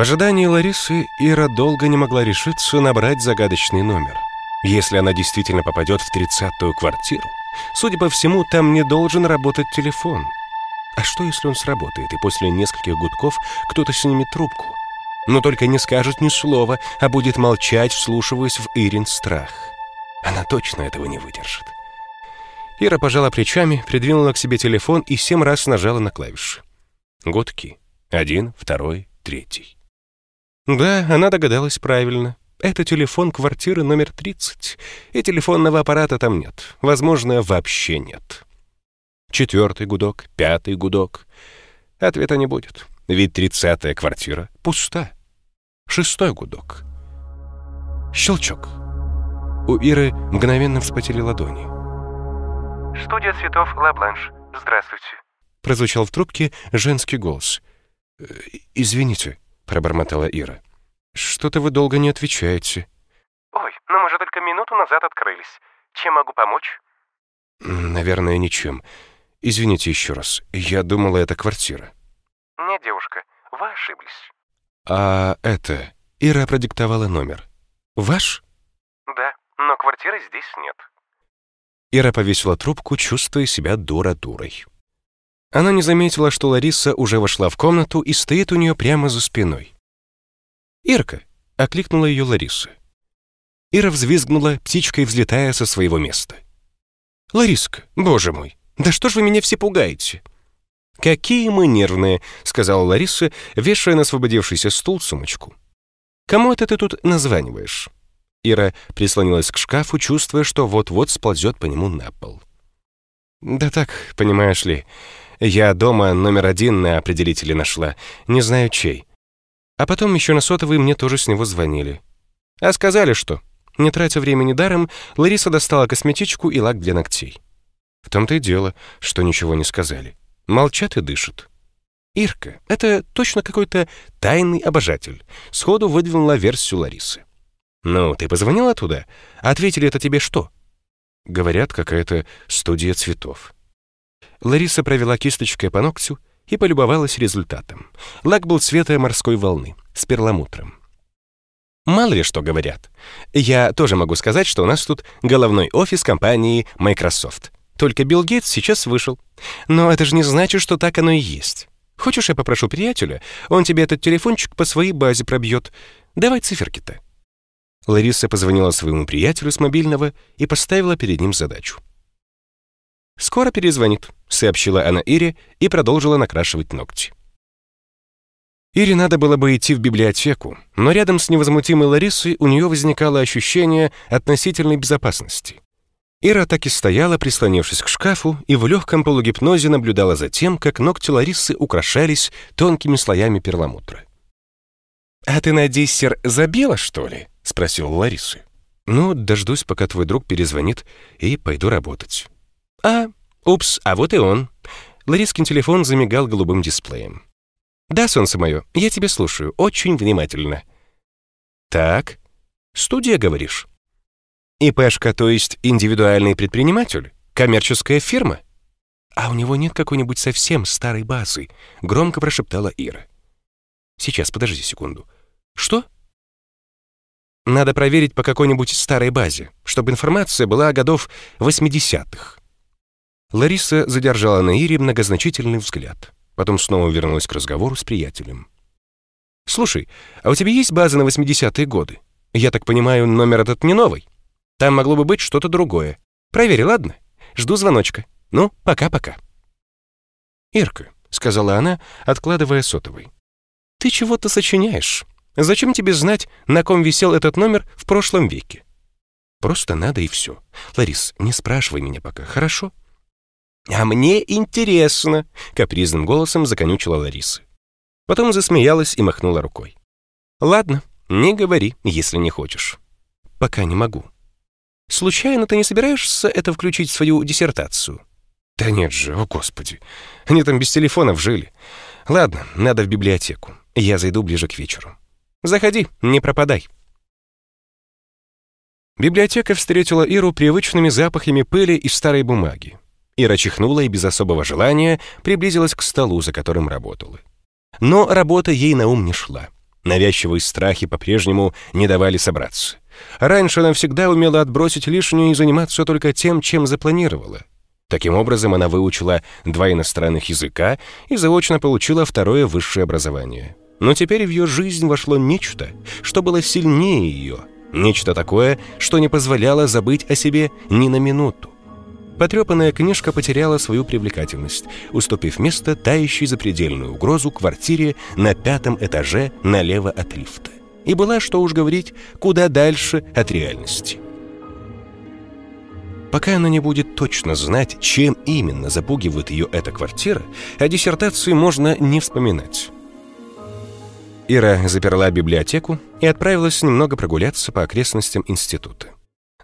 ожидании Ларисы Ира долго не могла решиться набрать загадочный номер. Если она действительно попадет в тридцатую квартиру, судя по всему, там не должен работать телефон. А что, если он сработает, и после нескольких гудков кто-то снимет трубку? Но только не скажет ни слова, а будет молчать, вслушиваясь в Ирин страх. Она точно этого не выдержит. Ира пожала плечами, придвинула к себе телефон и семь раз нажала на клавиши. Гудки. Один, второй, третий. Да, она догадалась правильно. Это телефон квартиры номер 30, и телефонного аппарата там нет. Возможно, вообще нет. Четвертый гудок, пятый гудок. Ответа не будет, ведь тридцатая квартира пуста. Шестой гудок. Щелчок. У Иры мгновенно вспотели ладони. «Студия цветов Ла Бланш. Здравствуйте». Прозвучал в трубке женский голос. «Э, «Извините», — пробормотала Ира. «Что-то вы долго не отвечаете». «Ой, ну мы же только минуту назад открылись. Чем могу помочь?» «Наверное, ничем. Извините еще раз. Я думала, это квартира». «Нет, девушка, вы ошиблись». «А это...» Ира продиктовала номер. «Ваш?» «Да, но квартиры здесь нет». Ира повесила трубку, чувствуя себя дура-дурой. Она не заметила, что Лариса уже вошла в комнату и стоит у нее прямо за спиной. «Ирка!» — окликнула ее Лариса. Ира взвизгнула, птичкой взлетая со своего места. «Лариска, боже мой, да что ж вы меня все пугаете?» «Какие мы нервные!» — сказала Лариса, вешая на освободившийся стул сумочку. «Кому это ты тут названиваешь?» Ира прислонилась к шкафу, чувствуя, что вот-вот сползет по нему на пол. «Да так, понимаешь ли, я дома номер один на определителе нашла, не знаю чей. А потом еще на сотовый мне тоже с него звонили. А сказали, что, не тратя времени даром, Лариса достала косметичку и лак для ногтей. В том-то и дело, что ничего не сказали. Молчат и дышат. Ирка — это точно какой-то тайный обожатель. Сходу выдвинула версию Ларисы. «Ну, ты позвонила туда? Ответили это тебе что?» Говорят, какая-то студия цветов. Лариса провела кисточкой по ногтю и полюбовалась результатом. Лак был цвета морской волны, с перламутром. Мало ли что говорят. Я тоже могу сказать, что у нас тут головной офис компании Microsoft. Только Билл Гейтс сейчас вышел. Но это же не значит, что так оно и есть. Хочешь, я попрошу приятеля? Он тебе этот телефончик по своей базе пробьет. Давай циферки-то. Лариса позвонила своему приятелю с мобильного и поставила перед ним задачу. «Скоро перезвонит», — сообщила она Ире и продолжила накрашивать ногти. Ире надо было бы идти в библиотеку, но рядом с невозмутимой Ларисой у нее возникало ощущение относительной безопасности. Ира так и стояла, прислонившись к шкафу, и в легком полугипнозе наблюдала за тем, как ногти Ларисы украшались тонкими слоями перламутра. «А ты на диссер забила, что ли?» — спросил Ларисы. «Ну, дождусь, пока твой друг перезвонит, и пойду работать». «А, упс, а вот и он». Ларискин телефон замигал голубым дисплеем. «Да, солнце мое, я тебя слушаю, очень внимательно». «Так, студия, говоришь?» «ИПшка, то есть индивидуальный предприниматель? Коммерческая фирма?» «А у него нет какой-нибудь совсем старой базы?» — громко прошептала Ира. «Сейчас, подожди секунду. Что?» «Надо проверить по какой-нибудь старой базе, чтобы информация была годов 80-х. Лариса задержала на Ире многозначительный взгляд. Потом снова вернулась к разговору с приятелем. «Слушай, а у тебя есть база на 80-е годы? Я так понимаю, номер этот не новый? Там могло бы быть что-то другое. Проверь, ладно? Жду звоночка. Ну, пока-пока». «Ирка», — сказала она, откладывая сотовый. «Ты чего-то сочиняешь. Зачем тебе знать, на ком висел этот номер в прошлом веке? Просто надо и все. Ларис, не спрашивай меня пока, хорошо?» «А мне интересно», — капризным голосом законючила Лариса. Потом засмеялась и махнула рукой. «Ладно, не говори, если не хочешь. Пока не могу. Случайно ты не собираешься это включить в свою диссертацию?» «Да нет же, о господи, они там без телефонов жили. Ладно, надо в библиотеку. Я зайду ближе к вечеру. Заходи, не пропадай». Библиотека встретила Иру привычными запахами пыли и старой бумаги. Ира чихнула и без особого желания приблизилась к столу, за которым работала. Но работа ей на ум не шла. Навязчивые страхи по-прежнему не давали собраться. Раньше она всегда умела отбросить лишнее и заниматься только тем, чем запланировала. Таким образом, она выучила два иностранных языка и заочно получила второе высшее образование. Но теперь в ее жизнь вошло нечто, что было сильнее ее, нечто такое, что не позволяло забыть о себе ни на минуту. Потрепанная книжка потеряла свою привлекательность, уступив место тающей запредельную угрозу квартире на пятом этаже налево от лифта. И была, что уж говорить, куда дальше от реальности. Пока она не будет точно знать, чем именно запугивает ее эта квартира, о диссертации можно не вспоминать. Ира заперла библиотеку и отправилась немного прогуляться по окрестностям института.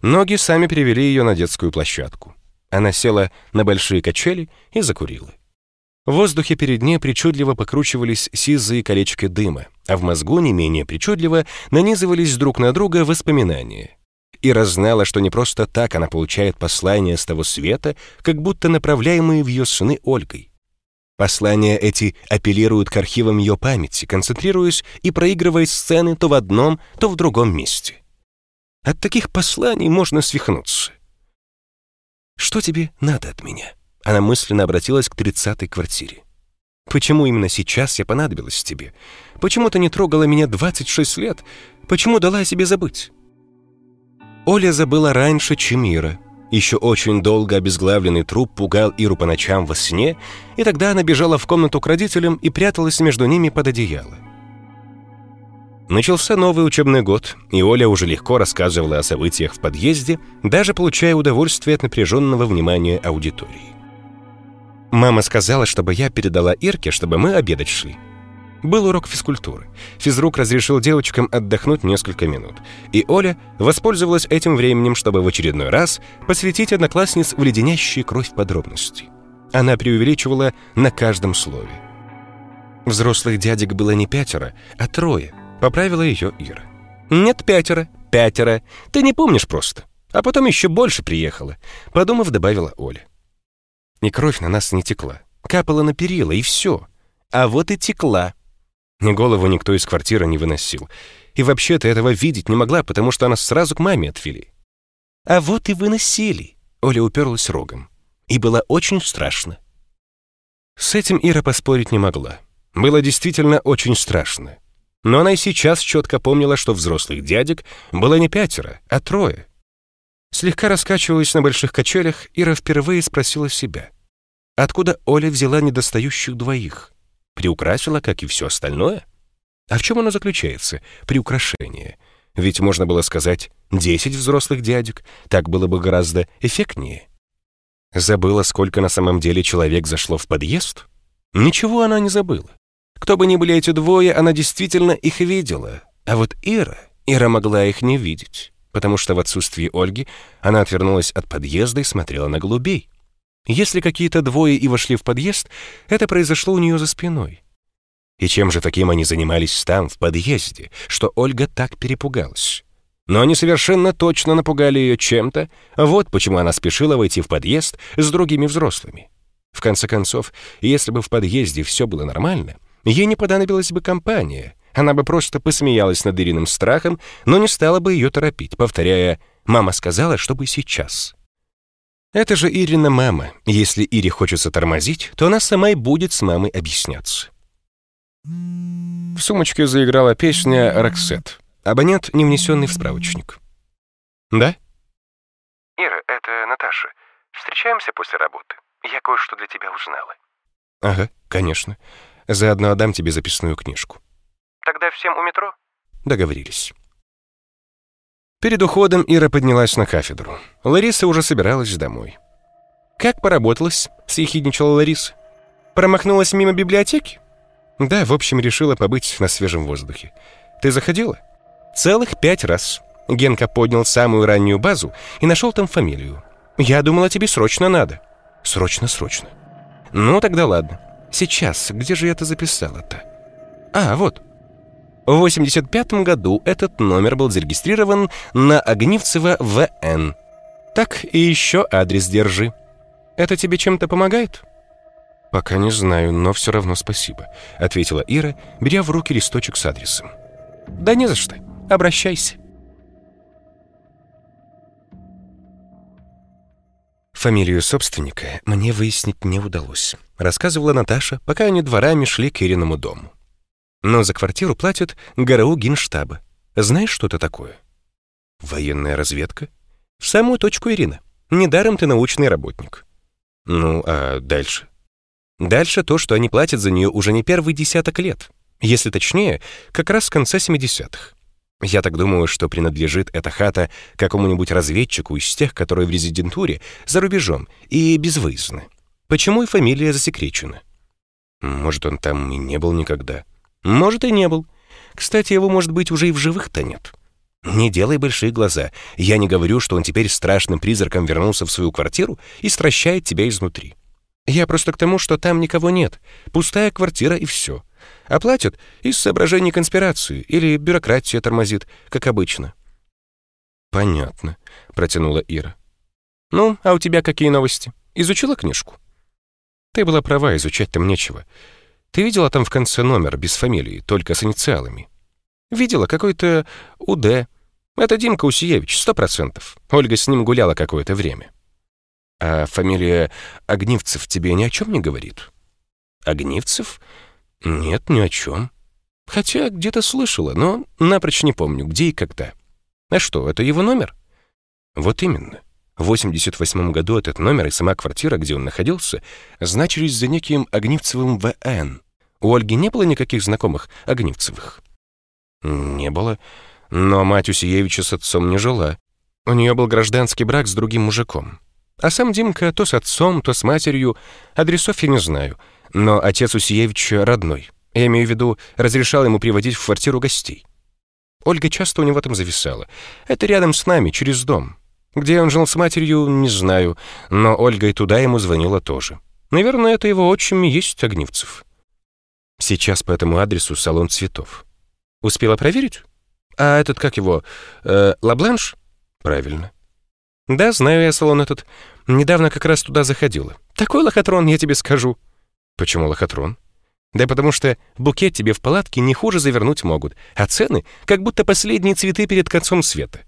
Ноги сами привели ее на детскую площадку. Она села на большие качели и закурила. В воздухе перед ней причудливо покручивались сизые колечки дыма, а в мозгу не менее причудливо нанизывались друг на друга воспоминания. Ира знала, что не просто так она получает послания с того света, как будто направляемые в ее сны Ольгой. Послания эти апеллируют к архивам ее памяти, концентрируясь и проигрывая сцены то в одном, то в другом месте. От таких посланий можно свихнуться. «Что тебе надо от меня?» Она мысленно обратилась к тридцатой квартире. «Почему именно сейчас я понадобилась тебе? Почему ты не трогала меня 26 лет? Почему дала о себе забыть?» Оля забыла раньше, чем Ира. Еще очень долго обезглавленный труп пугал Иру по ночам во сне, и тогда она бежала в комнату к родителям и пряталась между ними под одеяло. Начался новый учебный год, и Оля уже легко рассказывала о событиях в подъезде, даже получая удовольствие от напряженного внимания аудитории. Мама сказала, чтобы я передала Ирке, чтобы мы обедать шли. Был урок физкультуры. Физрук разрешил девочкам отдохнуть несколько минут, и Оля воспользовалась этим временем, чтобы в очередной раз посвятить одноклассниц в леденящие кровь подробности. Она преувеличивала на каждом слове. Взрослых дядек было не пятеро, а трое — Поправила ее Ира. «Нет, пятеро, пятеро. Ты не помнишь просто. А потом еще больше приехала», — подумав, добавила Оля. И кровь на нас не текла. Капала на перила, и все. А вот и текла. Ни голову никто из квартиры не выносил. И вообще-то этого видеть не могла, потому что она сразу к маме отвели. А вот и выносили. Оля уперлась рогом. И было очень страшно. С этим Ира поспорить не могла. Было действительно очень страшно. Но она и сейчас четко помнила, что взрослых дядек было не пятеро, а трое. Слегка раскачиваясь на больших качелях, Ира впервые спросила себя, откуда Оля взяла недостающих двоих? Приукрасила, как и все остальное? А в чем оно заключается, приукрашение? Ведь можно было сказать «десять взрослых дядек», так было бы гораздо эффектнее. Забыла, сколько на самом деле человек зашло в подъезд? Ничего она не забыла. Кто бы ни были эти двое, она действительно их видела. А вот Ира, Ира могла их не видеть, потому что в отсутствии Ольги она отвернулась от подъезда и смотрела на голубей. Если какие-то двое и вошли в подъезд, это произошло у нее за спиной. И чем же таким они занимались там, в подъезде, что Ольга так перепугалась? Но они совершенно точно напугали ее чем-то, вот почему она спешила войти в подъезд с другими взрослыми. В конце концов, если бы в подъезде все было нормально, Ей не понадобилась бы компания. Она бы просто посмеялась над Ириным страхом, но не стала бы ее торопить, повторяя «мама сказала, чтобы сейчас». Это же Ирина мама. Если Ире хочется тормозить, то она сама и будет с мамой объясняться. В сумочке заиграла песня «Роксет». Абонент, не внесенный в справочник. «Да?» «Ира, это Наташа. Встречаемся после работы. Я кое-что для тебя узнала». «Ага, конечно. Заодно отдам тебе записную книжку. Тогда всем у метро? Договорились. Перед уходом Ира поднялась на кафедру. Лариса уже собиралась домой. «Как поработалась?» — съехидничала Лариса. «Промахнулась мимо библиотеки?» «Да, в общем, решила побыть на свежем воздухе. Ты заходила?» «Целых пять раз». Генка поднял самую раннюю базу и нашел там фамилию. «Я думала, тебе срочно надо». «Срочно, срочно». «Ну, тогда ладно. Сейчас, где же я это записала-то? А, вот. В 85 году этот номер был зарегистрирован на Огнивцево ВН. Так и еще адрес держи. Это тебе чем-то помогает? Пока не знаю, но все равно спасибо, ответила Ира, беря в руки листочек с адресом. Да не за что. Обращайся. Фамилию собственника мне выяснить не удалось, рассказывала Наташа, пока они дворами шли к Ириному дому. Но за квартиру платят ГРУ Генштаба. Знаешь, что это такое? Военная разведка? В самую точку, Ирина. Недаром ты научный работник. Ну, а дальше? Дальше то, что они платят за нее уже не первый десяток лет. Если точнее, как раз с конца 70-х. Я так думаю, что принадлежит эта хата какому-нибудь разведчику из тех, которые в резидентуре, за рубежом и безвыездно. Почему и фамилия засекречена? Может, он там и не был никогда. Может, и не был. Кстати, его, может быть, уже и в живых-то нет. Не делай большие глаза. Я не говорю, что он теперь страшным призраком вернулся в свою квартиру и стращает тебя изнутри. Я просто к тому, что там никого нет. Pустая квартира и все. Оплатят из соображений конспирации или бюрократия тормозит, как обычно. Понятно, протянула Ира. Ну, а у тебя какие новости? Изучила книжку? Ты была права, изучать там нечего. Ты видела там в конце номер без фамилии, только с инициалами? Видела какой-то УД, это Димка Усиевич, сто процентов. Ольга с ним гуляла какое-то время. А фамилия Огнивцев тебе ни о чем не говорит? Огнивцев? Нет, ни о чем. Хотя где-то слышала, но напрочь не помню, где и когда. А что, это его номер? Вот именно. В 88 году этот номер и сама квартира, где он находился, значились за неким Огнивцевым В.Н. У Ольги не было никаких знакомых Огнивцевых? Не было. Но мать Усиевича с отцом не жила. У нее был гражданский брак с другим мужиком. А сам Димка то с отцом, то с матерью. Адресов я не знаю. Но отец Усиевича родной. Я имею в виду, разрешал ему приводить в квартиру гостей. Ольга часто у него там зависала. Это рядом с нами, через дом. Где он жил с матерью, не знаю, но Ольга и туда ему звонила тоже. Наверное, это его отчим и есть Огнивцев. Сейчас по этому адресу салон цветов. Успела проверить? А этот, как его, э, Лабланш? Правильно. Да, знаю я салон этот. Недавно как раз туда заходила. Такой лохотрон, я тебе скажу. Почему лохотрон? Да потому что букет тебе в палатке не хуже завернуть могут, а цены как будто последние цветы перед концом света.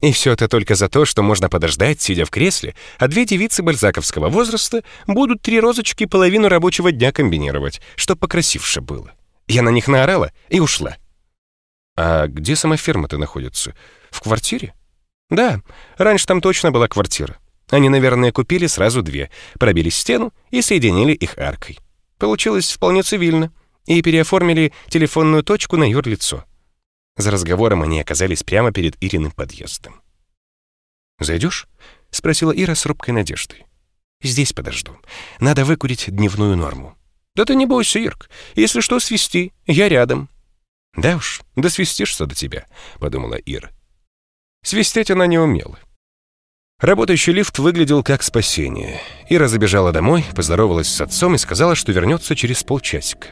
И все это только за то, что можно подождать, сидя в кресле, а две девицы бальзаковского возраста будут три розочки половину рабочего дня комбинировать, чтоб покрасивше было. Я на них наорала и ушла. «А где сама ферма-то находится? В квартире?» «Да, раньше там точно была квартира. Они, наверное, купили сразу две, пробили стену и соединили их аркой. Получилось вполне цивильно. И переоформили телефонную точку на юрлицо. За разговором они оказались прямо перед Ириным подъездом. «Зайдешь?» — спросила Ира с робкой надеждой. «Здесь подожду. Надо выкурить дневную норму». «Да ты не бойся, Ирк. Если что, свисти. Я рядом». «Да уж, да свистишься до тебя», — подумала Ира. Свистеть она не умела. Работающий лифт выглядел как спасение. Ира забежала домой, поздоровалась с отцом и сказала, что вернется через полчасика.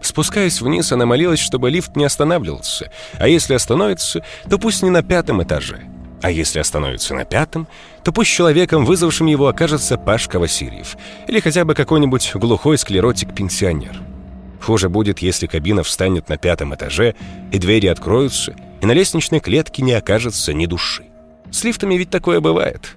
Спускаясь вниз, она молилась, чтобы лифт не останавливался, а если остановится, то пусть не на пятом этаже. А если остановится на пятом, то пусть человеком, вызвавшим его, окажется Пашка Васильев или хотя бы какой-нибудь глухой склеротик-пенсионер. Хуже будет, если кабина встанет на пятом этаже, и двери откроются, и на лестничной клетке не окажется ни души. С лифтами ведь такое бывает.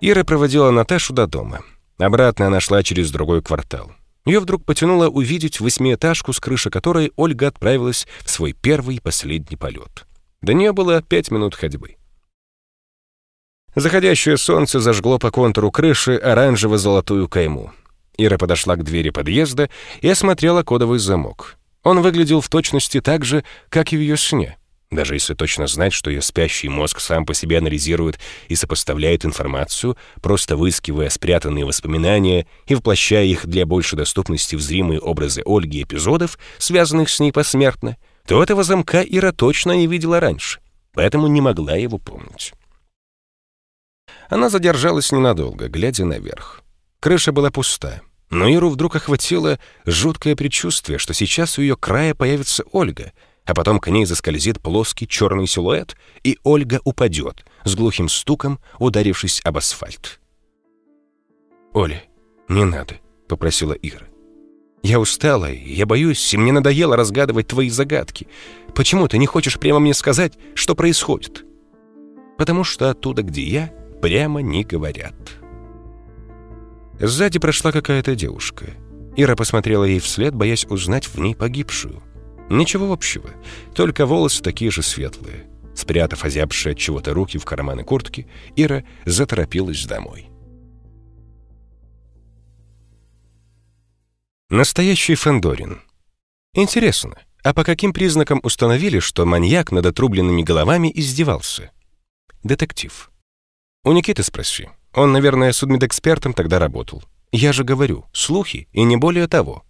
Ира проводила Наташу до дома. Обратно она шла через другой квартал. Ее вдруг потянуло увидеть восьмиэтажку, с крыши которой Ольга отправилась в свой первый и последний полет. До нее было пять минут ходьбы. Заходящее солнце зажгло по контуру крыши оранжево-золотую кайму. Ира подошла к двери подъезда и осмотрела кодовый замок. Он выглядел в точности так же, как и в ее сне. Даже если точно знать, что ее спящий мозг сам по себе анализирует и сопоставляет информацию, просто выискивая спрятанные воспоминания и воплощая их для большей доступности в зримые образы Ольги эпизодов, связанных с ней посмертно, то этого замка Ира точно не видела раньше, поэтому не могла его помнить. Она задержалась ненадолго, глядя наверх. Крыша была пустая. Но Иру вдруг охватило жуткое предчувствие, что сейчас у ее края появится Ольга, а потом к ней заскользит плоский черный силуэт, и Ольга упадет, с глухим стуком ударившись об асфальт. «Оля, не надо», — попросила Ира. Я устала, я боюсь, и мне надоело разгадывать твои загадки. Почему ты не хочешь прямо мне сказать, что происходит?» «Потому что оттуда, где я, прямо не говорят». Сзади прошла какая-то девушка. Ира посмотрела ей вслед, боясь узнать в ней погибшую. Ничего общего, только волосы такие же светлые. Спрятав озябшие от чего-то руки в карманы куртки, Ира заторопилась домой. Настоящий Фандорин. Интересно, а по каким признакам установили, что маньяк над отрубленными головами издевался? Детектив. У Никиты спроси. Он, наверное, судмедэкспертом тогда работал. Я же говорю, слухи и не более того.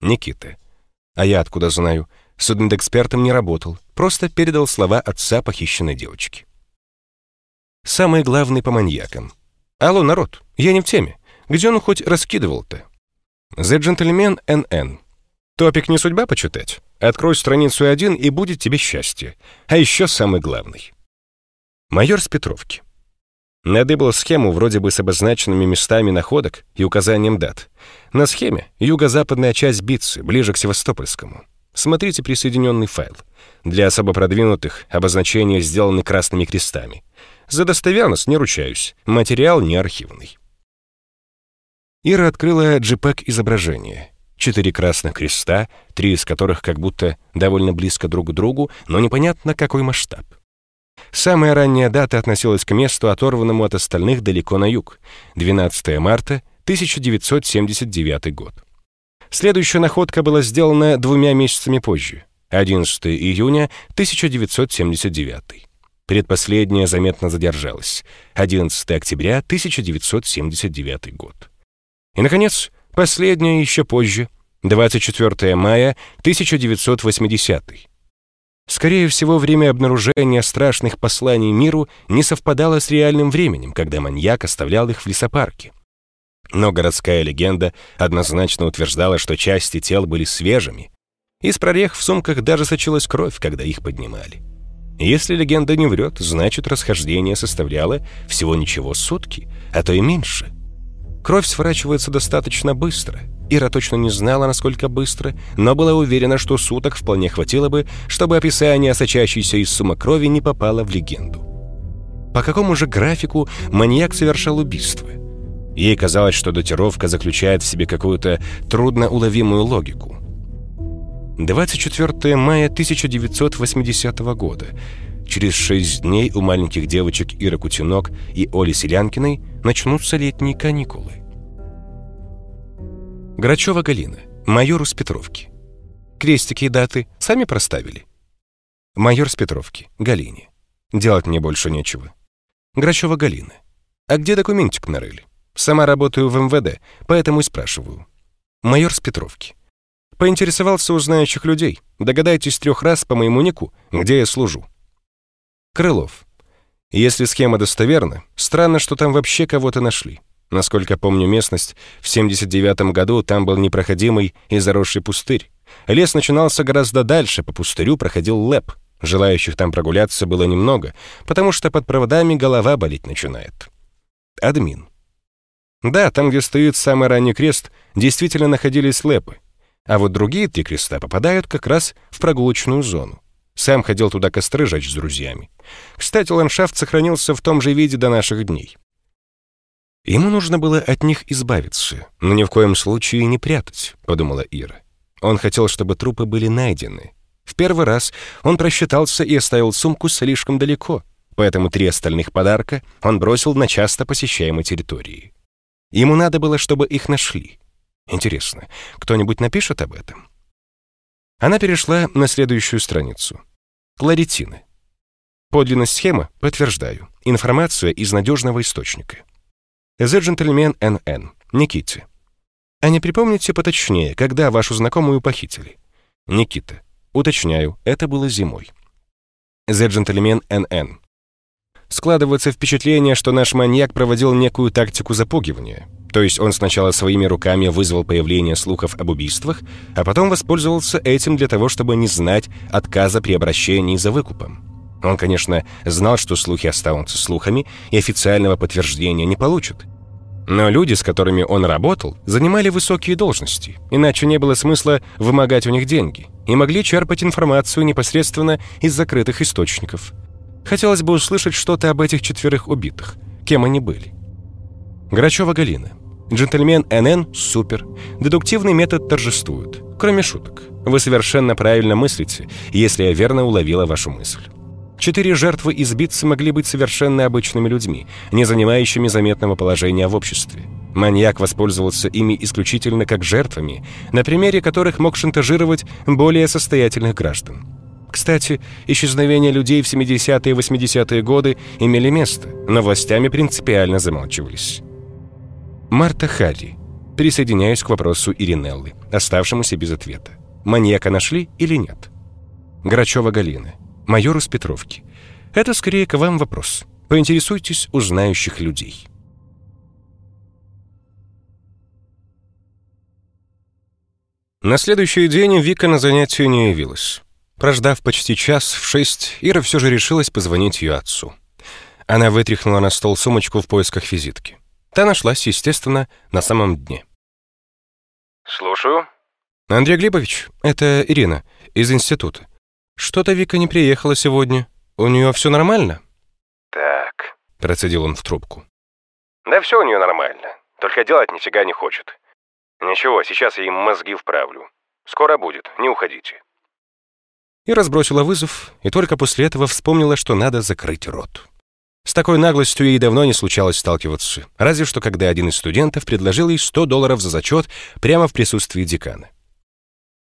Никита. А я откуда знаю? Судмедэкспертом не работал, просто передал слова отца похищенной девочки. Самый главный по маньякам. Алло, народ, я не в теме. Где он хоть раскидывал-то? The Gentleman NN. Топик не судьба почитать? Открой страницу один, и будет тебе счастье. А еще самый главный. Майор с Петровки. Надыбал схему вроде бы с обозначенными местами находок и указанием дат. На схеме юго-западная часть Битцы, ближе к Севастопольскому. Смотрите присоединенный файл. Для особо продвинутых обозначения сделаны красными крестами. За достоверность не ручаюсь, материал не архивный. Ира открыла JPEG-изображение. Четыре красных креста, три из которых как будто довольно близко друг к другу, но непонятно какой масштаб. Самая ранняя дата относилась к месту, оторванному от остальных далеко на юг, 12 марта 1979 год. Следующая находка была сделана двумя месяцами позже, 11 июня 1979. Предпоследняя заметно задержалась, 11 октября 1979 год. И, наконец, последняя еще позже, 24 мая 1980 Скорее всего, время обнаружения страшных посланий миру не совпадало с реальным временем, когда маньяк оставлял их в лесопарке. Но городская легенда однозначно утверждала, что части тел были свежими. Из прорех в сумках даже сочилась кровь, когда их поднимали. Если легенда не врет, значит, расхождение составляло всего ничего сутки, а то и меньше. Кровь сворачивается достаточно быстро — Ира точно не знала, насколько быстро, но была уверена, что суток вполне хватило бы, чтобы описание сочащейся из сумма крови не попало в легенду. По какому же графику маньяк совершал убийство? Ей казалось, что датировка заключает в себе какую-то трудноуловимую логику. 24 мая 1980 года. Через шесть дней у маленьких девочек Иры Кутинок и Оли Селянкиной начнутся летние каникулы. Грачева Галина, майор с Петровки. Крестики и даты сами проставили. Майор с Петровки, Галине. Делать мне больше нечего. Грачева Галина. А где документик нарыли? Сама работаю в МВД, поэтому и спрашиваю. Майор с Петровки. Поинтересовался у знающих людей. Догадайтесь трех раз по моему нику, где я служу. Крылов. Если схема достоверна, странно, что там вообще кого-то нашли. Насколько помню местность, в 79 году там был непроходимый и заросший пустырь. Лес начинался гораздо дальше, по пустырю проходил лэп. Желающих там прогуляться было немного, потому что под проводами голова болеть начинает. Админ. Да, там, где стоит самый ранний крест, действительно находились лэпы. А вот другие три креста попадают как раз в прогулочную зону. Сам ходил туда костры жечь с друзьями. Кстати, ландшафт сохранился в том же виде до наших дней. Ему нужно было от них избавиться, но ни в коем случае не прятать, подумала Ира. Он хотел, чтобы трупы были найдены. В первый раз он просчитался и оставил сумку слишком далеко, поэтому три остальных подарка он бросил на часто посещаемой территории. Ему надо было, чтобы их нашли. Интересно, кто-нибудь напишет об этом? Она перешла на следующую страницу. Кларитины. Подлинность схемы подтверждаю. Информация из надежного источника. The Gentleman NN, Никите. А не припомните поточнее, когда вашу знакомую похитили? Никита. Уточняю, это было зимой. The Gentleman NN. Складывается впечатление, что наш маньяк проводил некую тактику запугивания. То есть он сначала своими руками вызвал появление слухов об убийствах, а потом воспользовался этим для того, чтобы не знать отказа при обращении за выкупом. Он, конечно, знал, что слухи останутся слухами и официального подтверждения не получат. Но люди, с которыми он работал, занимали высокие должности, иначе не было смысла вымогать у них деньги, и могли черпать информацию непосредственно из закрытых источников. Хотелось бы услышать что-то об этих четверых убитых, кем они были. Грачева Галина. Джентльмен НН – супер. Дедуктивный метод торжествует. Кроме шуток. Вы совершенно правильно мыслите, если я верно уловила вашу мысль. Четыре жертвы избитцы могли быть совершенно обычными людьми, не занимающими заметного положения в обществе. Маньяк воспользовался ими исключительно как жертвами, на примере которых мог шантажировать более состоятельных граждан. Кстати, исчезновения людей в 70-е и 80-е годы имели место, но властями принципиально замалчивались. Марта Харри. Присоединяюсь к вопросу Иринеллы, оставшемуся без ответа. Маньяка нашли или нет? Грачева Галина майор из Петровки. Это скорее к вам вопрос. Поинтересуйтесь у знающих людей. На следующий день Вика на занятие не явилась. Прождав почти час в шесть, Ира все же решилась позвонить ее отцу. Она вытряхнула на стол сумочку в поисках визитки. Та нашлась, естественно, на самом дне. «Слушаю». «Андрей Глебович, это Ирина из института. «Что-то Вика не приехала сегодня. У нее все нормально?» «Так», — процедил он в трубку. «Да все у нее нормально. Только делать нифига не хочет. Ничего, сейчас я им мозги вправлю. Скоро будет, не уходите». И разбросила вызов, и только после этого вспомнила, что надо закрыть рот. С такой наглостью ей давно не случалось сталкиваться, разве что когда один из студентов предложил ей 100 долларов за зачет прямо в присутствии декана.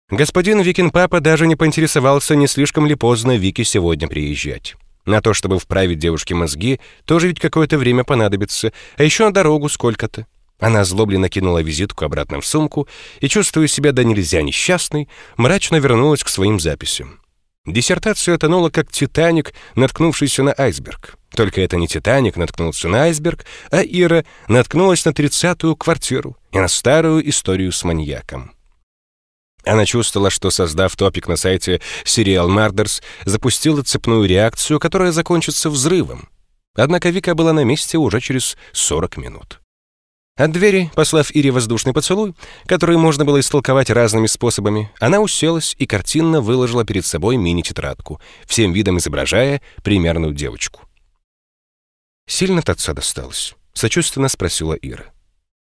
Господин Викин папа даже не поинтересовался, не слишком ли поздно Вики сегодня приезжать. На то, чтобы вправить девушке мозги, тоже ведь какое-то время понадобится, а еще на дорогу сколько-то. Она злобленно кинула визитку обратно в сумку и, чувствуя себя до нельзя несчастной, мрачно вернулась к своим записям. Диссертация тонула как «Титаник», наткнувшийся на айсберг. Только это не «Титаник» наткнулся на айсберг, а Ира наткнулась на тридцатую квартиру и на старую историю с маньяком. Она чувствовала, что, создав топик на сайте Serial Murders, запустила цепную реакцию, которая закончится взрывом. Однако Вика была на месте уже через 40 минут. От двери, послав Ире воздушный поцелуй, который можно было истолковать разными способами, она уселась и картинно выложила перед собой мини-тетрадку, всем видом изображая примерную девочку. «Сильно от отца досталось?» — сочувственно спросила Ира.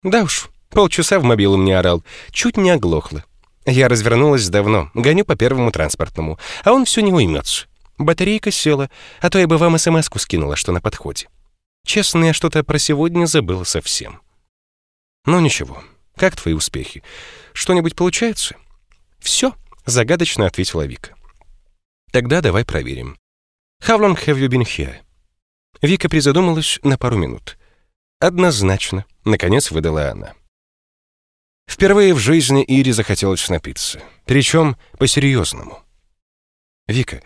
«Да уж, полчаса в мобилу мне орал, чуть не оглохла. Я развернулась давно, гоню по первому транспортному, а он все не уймется. Батарейка села, а то я бы вам смс-ку скинула, что на подходе. Честно, я что-то про сегодня забыла совсем. Ну ничего, как твои успехи? Что-нибудь получается? Все, загадочно ответила Вика. Тогда давай проверим. How long have you been here? Вика призадумалась на пару минут. Однозначно, наконец выдала она. Впервые в жизни Ире захотелось напиться. Причем по-серьезному. «Вика,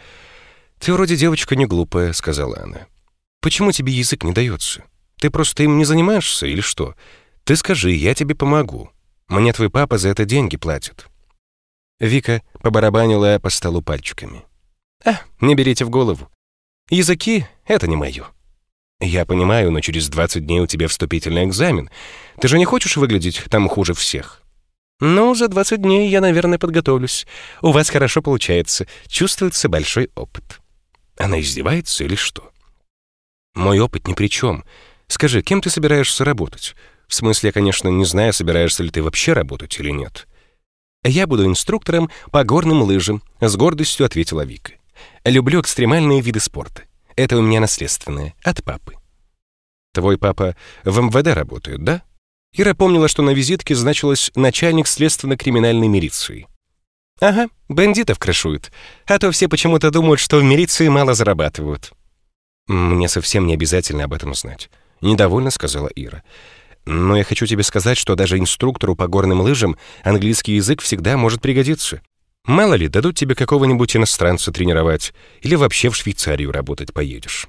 ты вроде девочка не глупая», — сказала она. «Почему тебе язык не дается? Ты просто им не занимаешься или что? Ты скажи, я тебе помогу. Мне твой папа за это деньги платит». Вика побарабанила по столу пальчиками. «А, не берите в голову. Языки — это не мое. «Я понимаю, но через 20 дней у тебя вступительный экзамен. Ты же не хочешь выглядеть там хуже всех?» «Ну, за 20 дней я, наверное, подготовлюсь. У вас хорошо получается. Чувствуется большой опыт». Она издевается или что? «Мой опыт ни при чем. Скажи, кем ты собираешься работать? В смысле, я, конечно, не знаю, собираешься ли ты вообще работать или нет». «Я буду инструктором по горным лыжам», — с гордостью ответила Вика. «Люблю экстремальные виды спорта. Это у меня наследственное, от папы. Твой папа в МВД работает, да? Ира помнила, что на визитке значилось начальник следственно-криминальной милиции. Ага, бандитов крышуют. А то все почему-то думают, что в милиции мало зарабатывают. Мне совсем не обязательно об этом знать. Недовольно сказала Ира. Но я хочу тебе сказать, что даже инструктору по горным лыжам английский язык всегда может пригодиться. Мало ли, дадут тебе какого-нибудь иностранца тренировать, или вообще в Швейцарию работать поедешь.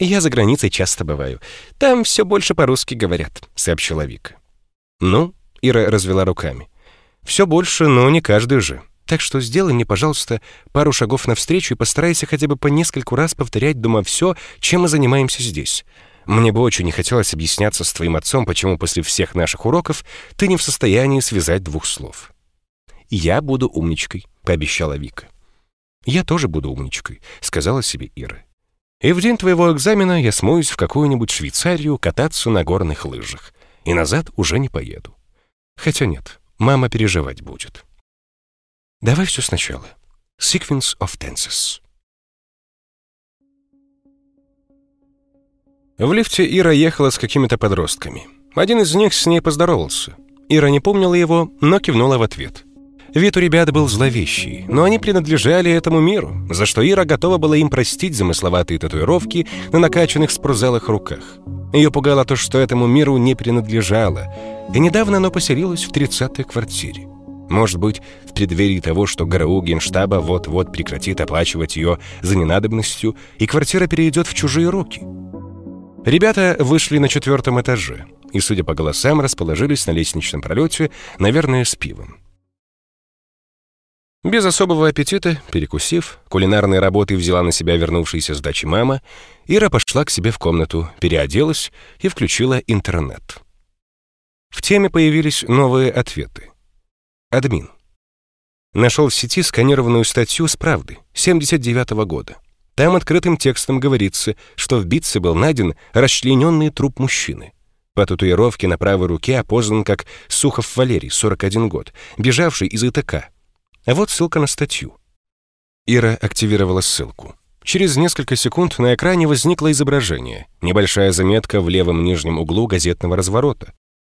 Я за границей часто бываю. Там все больше по-русски говорят, сообщила Вика. Ну, Ира развела руками. Все больше, но не каждый же. Так что сделай мне, пожалуйста, пару шагов навстречу и постарайся хотя бы по нескольку раз повторять дома все, чем мы занимаемся здесь. Мне бы очень не хотелось объясняться с твоим отцом, почему после всех наших уроков ты не в состоянии связать двух слов. «Я буду умничкой», — пообещала Вика. «Я тоже буду умничкой», — сказала себе Ира. «И в день твоего экзамена я смоюсь в какую-нибудь Швейцарию кататься на горных лыжах, и назад уже не поеду. Хотя нет, мама переживать будет». Давай все сначала. Sequence of tenses. В лифте Ира ехала с какими-то подростками. Один из них с ней поздоровался. Ира не помнила его, но кивнула в ответ. Вид у ребят был зловещий, но они принадлежали этому миру, за что Ира готова была им простить замысловатые татуировки на накачанных спортзалах руках. Ее пугало то, что этому миру не принадлежало, и недавно оно поселилось в 30-й квартире. Может быть, в преддверии того, что ГРУ Генштаба вот-вот прекратит оплачивать ее за ненадобностью, и квартира перейдет в чужие руки – Ребята вышли на четвертом этаже и, судя по голосам, расположились на лестничном пролете, наверное, с пивом. Без особого аппетита, перекусив, кулинарной работой взяла на себя вернувшаяся с дачи мама, Ира пошла к себе в комнату, переоделась и включила интернет. В теме появились новые ответы. Админ. Нашел в сети сканированную статью с правды 79 -го года. Там открытым текстом говорится, что в битце был найден расчлененный труп мужчины. По татуировке на правой руке опознан как Сухов Валерий, 41 год, бежавший из ИТК. Вот ссылка на статью. Ира активировала ссылку. Через несколько секунд на экране возникло изображение, небольшая заметка в левом нижнем углу газетного разворота.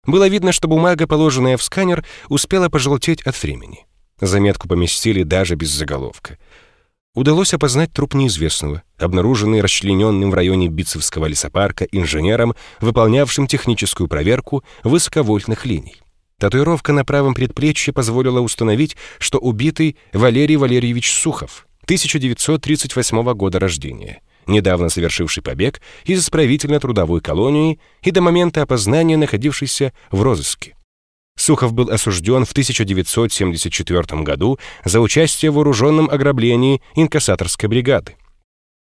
Было видно, что бумага, положенная в сканер, успела пожелтеть от времени. Заметку поместили даже без заголовка удалось опознать труп неизвестного, обнаруженный расчлененным в районе Битцевского лесопарка инженером, выполнявшим техническую проверку высоковольтных линий. Татуировка на правом предплечье позволила установить, что убитый Валерий Валерьевич Сухов, 1938 года рождения, недавно совершивший побег из исправительно-трудовой колонии и до момента опознания находившийся в розыске. Сухов был осужден в 1974 году за участие в вооруженном ограблении инкассаторской бригады.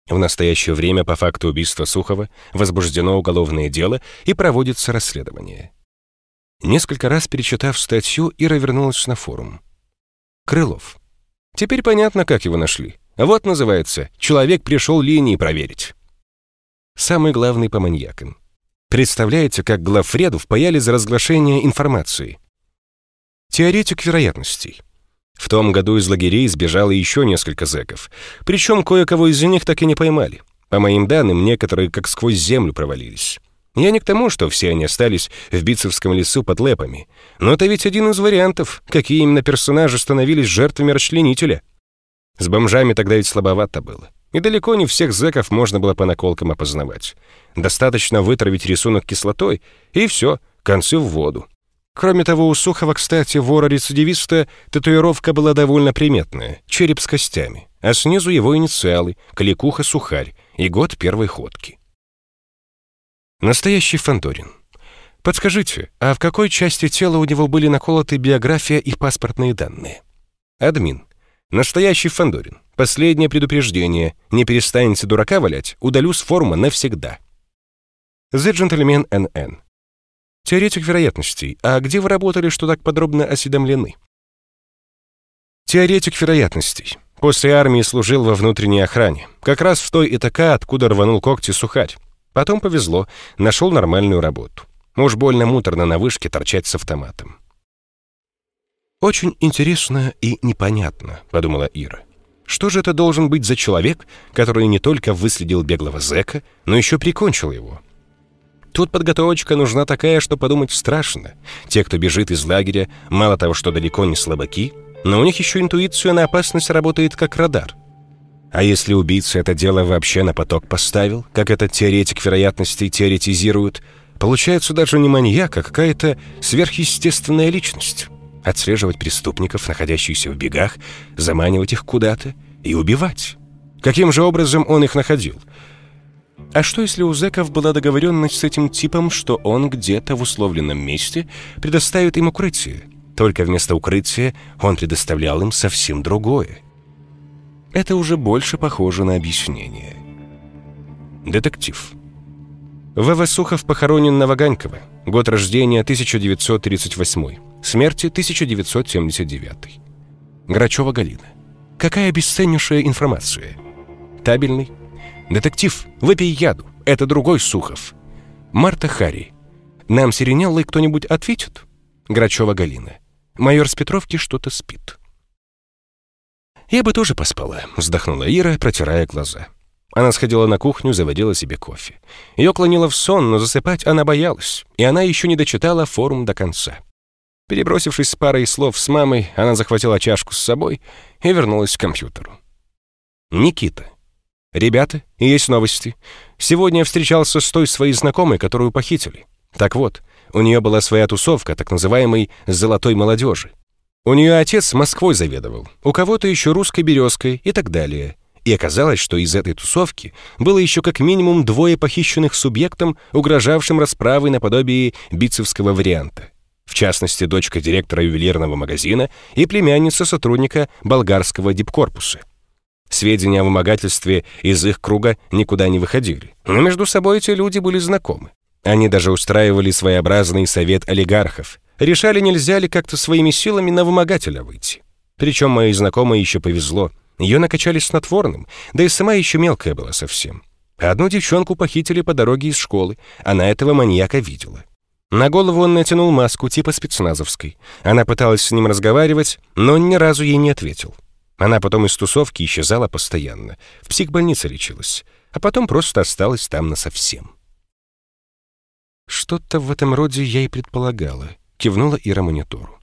В настоящее время по факту убийства Сухова возбуждено уголовное дело и проводится расследование. Несколько раз перечитав статью, Ира вернулась на форум. Крылов. Теперь понятно, как его нашли. Вот называется «Человек пришел линии проверить». Самый главный по маньякам. Представляете, как главреду впаяли за разглашение информации? Теоретик вероятностей. В том году из лагерей сбежало еще несколько зэков. Причем кое-кого из них так и не поймали. По моим данным, некоторые как сквозь землю провалились. Я не к тому, что все они остались в Битцевском лесу под лэпами. Но это ведь один из вариантов, какие именно персонажи становились жертвами расчленителя. С бомжами тогда ведь слабовато было. И далеко не всех зэков можно было по наколкам опознавать. Достаточно вытравить рисунок кислотой, и все, концы в воду. Кроме того, у Сухова, кстати, вора-рецидивиста, татуировка была довольно приметная, череп с костями, а снизу его инициалы, Кликуха-Сухарь и год первой ходки. Настоящий Фандорин. Подскажите, а в какой части тела у него были наколоты биография и паспортные данные? Админ. Настоящий Фандорин. Последнее предупреждение. Не перестанете дурака валять, удалю с форума навсегда. The Gentleman NN. Теоретик вероятностей. А где вы работали, что так подробно осведомлены? Теоретик вероятностей. После армии служил во внутренней охране. Как раз в той ИТК, откуда рванул когти сухарь. Потом повезло, нашел нормальную работу. Уж больно муторно на вышке торчать с автоматом. «Очень интересно и непонятно», — подумала Ира. Что же это должен быть за человек, который не только выследил беглого зэка, но еще прикончил его? Тут подготовочка нужна такая, что подумать страшно. Те, кто бежит из лагеря, мало того, что далеко не слабаки, но у них еще интуиция на опасность работает как радар. А если убийца это дело вообще на поток поставил, как этот теоретик вероятностей теоретизирует, получается даже не маньяк, а какая-то сверхъестественная личность отслеживать преступников, находящихся в бегах, заманивать их куда-то и убивать. Каким же образом он их находил? А что, если у зэков была договоренность с этим типом, что он где-то в условленном месте предоставит им укрытие? Только вместо укрытия он предоставлял им совсем другое. Это уже больше похоже на объяснение. Детектив. В.В. Сухов похоронен на Ваганьково. Год рождения 1938. Смерти 1979. Грачева Галина. Какая бесценнейшая информация. Табельный. Детектив, выпей яду. Это другой Сухов. Марта Хари. Нам Сиренеллой кто-нибудь ответит? Грачева Галина. Майор с Петровки что-то спит. «Я бы тоже поспала», — вздохнула Ира, протирая глаза. Она сходила на кухню, заводила себе кофе. Ее клонило в сон, но засыпать она боялась, и она еще не дочитала форум до конца. Перебросившись с парой слов с мамой, она захватила чашку с собой и вернулась к компьютеру. Никита. «Ребята, есть новости. Сегодня я встречался с той своей знакомой, которую похитили. Так вот, у нее была своя тусовка, так называемой «золотой молодежи». У нее отец Москвой заведовал, у кого-то еще русской березкой и так далее. И оказалось, что из этой тусовки было еще как минимум двое похищенных субъектом, угрожавшим расправой наподобие бицевского варианта. В частности, дочка директора ювелирного магазина и племянница сотрудника болгарского дипкорпуса. Сведения о вымогательстве из их круга никуда не выходили, но между собой эти люди были знакомы. Они даже устраивали своеобразный совет олигархов, решали, нельзя ли как-то своими силами на вымогателя выйти. Причем моей знакомой еще повезло — ее накачали снотворным, да и сама еще мелкая была совсем. Одну девчонку похитили по дороге из школы, она этого маньяка видела. На голову он натянул маску типа спецназовской. Она пыталась с ним разговаривать, но ни разу ей не ответил. Она потом из тусовки исчезала постоянно, в психбольнице лечилась, а потом просто осталась там насовсем. «Что-то в этом роде я и предполагала», — кивнула Ира монитору.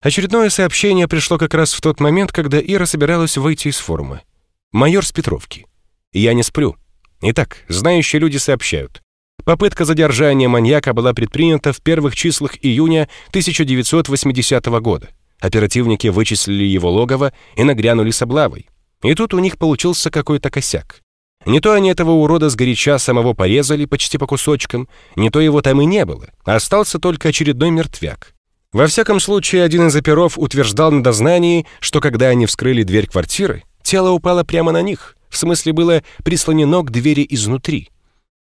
Очередное сообщение пришло как раз в тот момент, когда Ира собиралась выйти из форума. Майор с Петровки. Я не сплю. Итак, знающие люди сообщают. Попытка задержания маньяка была предпринята в первых числах июня 1980 года. Оперативники вычислили его логово и нагрянули с облавой. И тут у них получился какой-то косяк. Не то они этого урода сгоряча самого порезали почти по кусочкам, не то его там и не было, а остался только очередной мертвяк. Во всяком случае, один из оперов утверждал на дознании, что когда они вскрыли дверь квартиры, тело упало прямо на них, в смысле было прислонено к двери изнутри.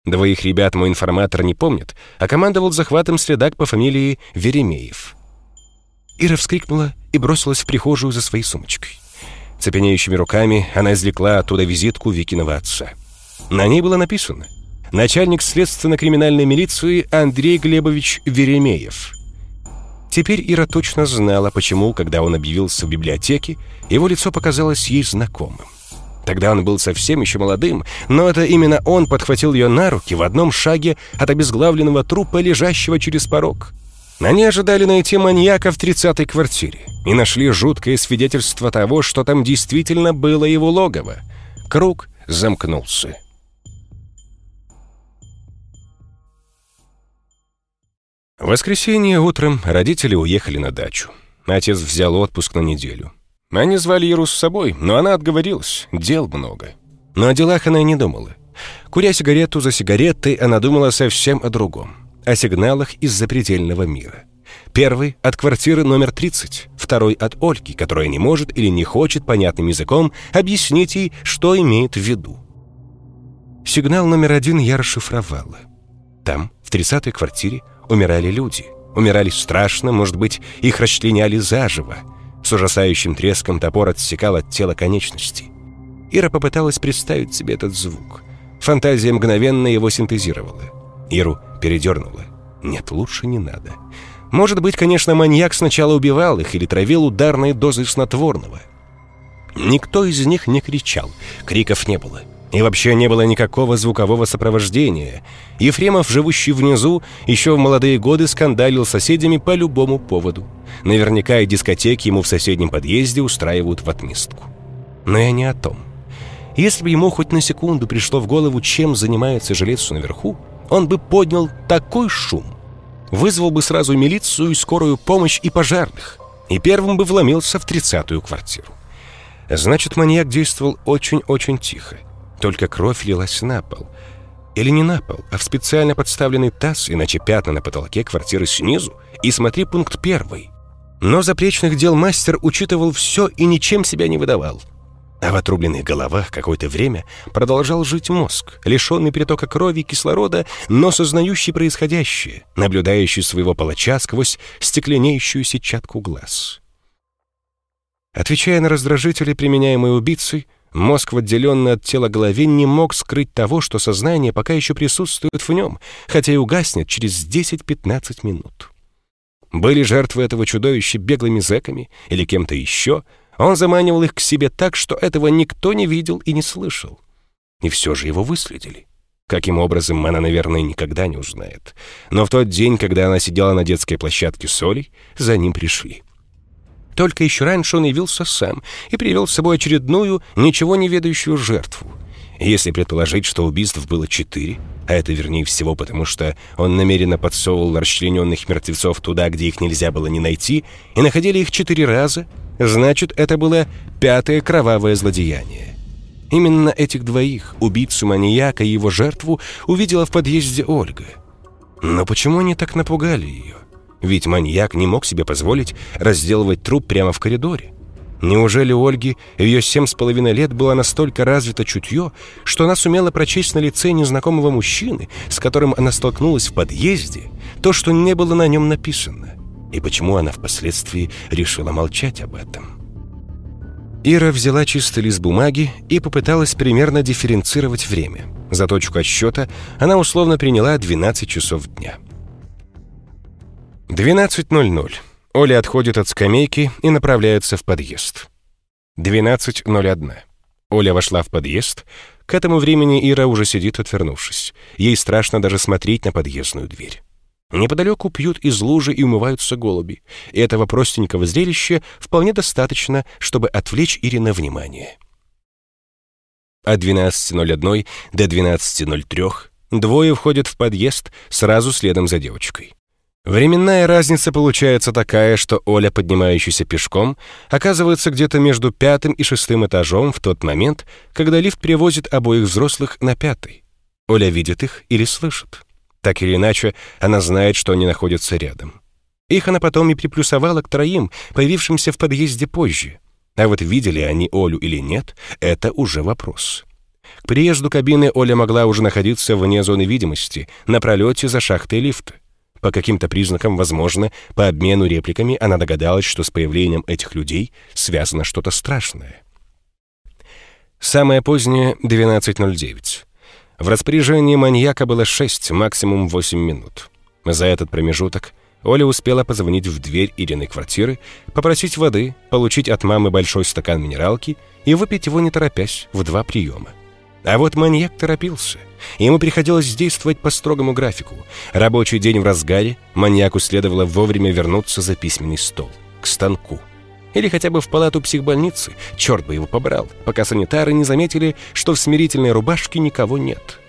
Двоих ребят мой информатор не помнит, а командовал захватом следак по фамилии Веремеев. Ира вскрикнула и бросилась в прихожую за своей сумочкой. Цепенеющими руками она извлекла оттуда визитку Викиного отца. На ней было написано «Начальник следственно-криминальной милиции Андрей Глебович Веремеев». Теперь Ира точно знала, почему, когда он объявился в библиотеке, его лицо показалось ей знакомым. Тогда он был совсем еще молодым, но это именно он подхватил ее на руки в одном шаге от обезглавленного трупа, лежащего через порог. Они ожидали найти маньяка в тридцатой квартире и нашли жуткое свидетельство того, что там действительно было его логово. Круг замкнулся. В воскресенье утром родители уехали на дачу. Отец взял отпуск на неделю. Они звали Иру с собой, но она отговорилась, дел много. Но о делах она и не думала. Куря сигарету за сигаретой, она думала совсем о другом. О сигналах из запредельного мира. Первый — от квартиры номер 30, второй — от Ольги, которая не может или не хочет понятным языком объяснить ей, что имеет в виду. Сигнал номер один я расшифровала. Там, в 30-й квартире, умирали люди. Умирали страшно, может быть, их расчленяли заживо. С ужасающим треском топор отсекал от тела конечности. Ира попыталась представить себе этот звук. Фантазия мгновенно его синтезировала. Иру передернула. Нет, лучше не надо. Может быть, конечно, маньяк сначала убивал их или травил ударной дозой снотворного. Никто из них не кричал, криков не было. И вообще не было никакого звукового сопровождения. Ефремов, живущий внизу, еще в молодые годы скандалил с соседями по любому поводу. Наверняка и дискотеки ему в соседнем подъезде устраивают в отместку. Но я не о том. Если бы ему хоть на секунду пришло в голову, чем занимается жилец наверху, он бы поднял такой шум. Вызвал бы сразу милицию и скорую помощь и пожарных. И первым бы вломился в тридцатую квартиру. Значит, маньяк действовал очень-очень тихо. Только кровь лилась на пол. Или не на пол, а в специально подставленный таз, иначе пятна на потолке квартиры снизу. И смотри пункт первый. Но запречных дел мастер учитывал все и ничем себя не выдавал. А в отрубленных головах какое-то время продолжал жить мозг, лишенный притока крови и кислорода, но сознающий происходящее, наблюдающий своего палача сквозь стекленеющую сетчатку глаз. Отвечая на раздражители, применяемые убийцей, мозг в отделенной от тела голове не мог скрыть того, что сознание пока еще присутствует в нем, хотя и угаснет через 10-15 минут. Были жертвы этого чудовища беглыми зэками или кем-то еще — он заманивал их к себе так, что этого никто не видел и не слышал. И все же его выследили. Каким образом, она, наверное, никогда не узнает. Но в тот день, когда она сидела на детской площадке с Олей, за ним пришли. Только еще раньше он явился сам и привел с собой очередную, ничего не ведающую жертву. Если предположить, что убийств было четыре, а это вернее всего потому, что он намеренно подсовывал расчлененных мертвецов туда, где их нельзя было не найти, и находили их четыре раза — Значит, это было пятое кровавое злодеяние. Именно этих двоих, убийцу-маньяка и его жертву, увидела в подъезде Ольга. Но почему они так напугали ее? Ведь маньяк не мог себе позволить разделывать труп прямо в коридоре. Неужели у Ольги ее семь с половиной лет было настолько развито чутье, что она сумела прочесть на лице незнакомого мужчины, с которым она столкнулась в подъезде, то, что не было на нем написано? и почему она впоследствии решила молчать об этом. Ира взяла чистый лист бумаги и попыталась примерно дифференцировать время. За точку отсчета она условно приняла 12 часов дня. 12.00. Оля отходит от скамейки и направляется в подъезд. 12.01. Оля вошла в подъезд. К этому времени Ира уже сидит, отвернувшись. Ей страшно даже смотреть на подъездную дверь. Неподалеку пьют из лужи и умываются голуби. Этого простенького зрелища вполне достаточно, чтобы отвлечь Ирина внимание. От 12.01 до 12.03 двое входят в подъезд сразу следом за девочкой. Временная разница получается такая, что Оля, поднимающаяся пешком, оказывается где-то между пятым и шестым этажом в тот момент, когда лифт привозит обоих взрослых на пятый. Оля видит их или слышит. Так или иначе, она знает, что они находятся рядом. Их она потом и приплюсовала к троим, появившимся в подъезде позже. А вот видели они Олю или нет, это уже вопрос. К приезду кабины Оля могла уже находиться вне зоны видимости, на пролете за шахтой лифта. По каким-то признакам, возможно, по обмену репликами она догадалась, что с появлением этих людей связано что-то страшное. Самое позднее — 12.09. В распоряжении маньяка было 6, максимум 8 минут. За этот промежуток Оля успела позвонить в дверь Ириной квартиры, попросить воды, получить от мамы большой стакан минералки и выпить его не торопясь в два приема. А вот маньяк торопился. Ему приходилось действовать по строгому графику. Рабочий день в разгаре, маньяку следовало вовремя вернуться за письменный стол, к станку. Или хотя бы в палату психбольницы, черт бы его побрал, пока санитары не заметили, что в смирительной рубашке никого нет.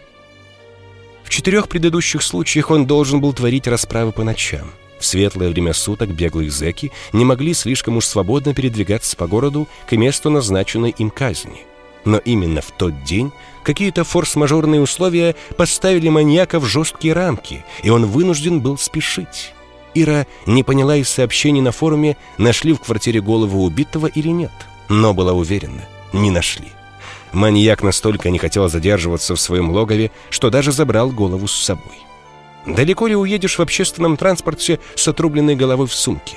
В четырех предыдущих случаях он должен был творить расправы по ночам. В светлое время суток беглые зэки не могли слишком уж свободно передвигаться по городу к месту назначенной им казни. Но именно в тот день какие-то форс-мажорные условия поставили маньяка в жесткие рамки, и он вынужден был спешить. Ира не поняла из сообщений на форуме, нашли в квартире голову убитого или нет. Но была уверена, не нашли. Маньяк настолько не хотел задерживаться в своем логове, что даже забрал голову с собой. Далеко ли уедешь в общественном транспорте с отрубленной головой в сумке?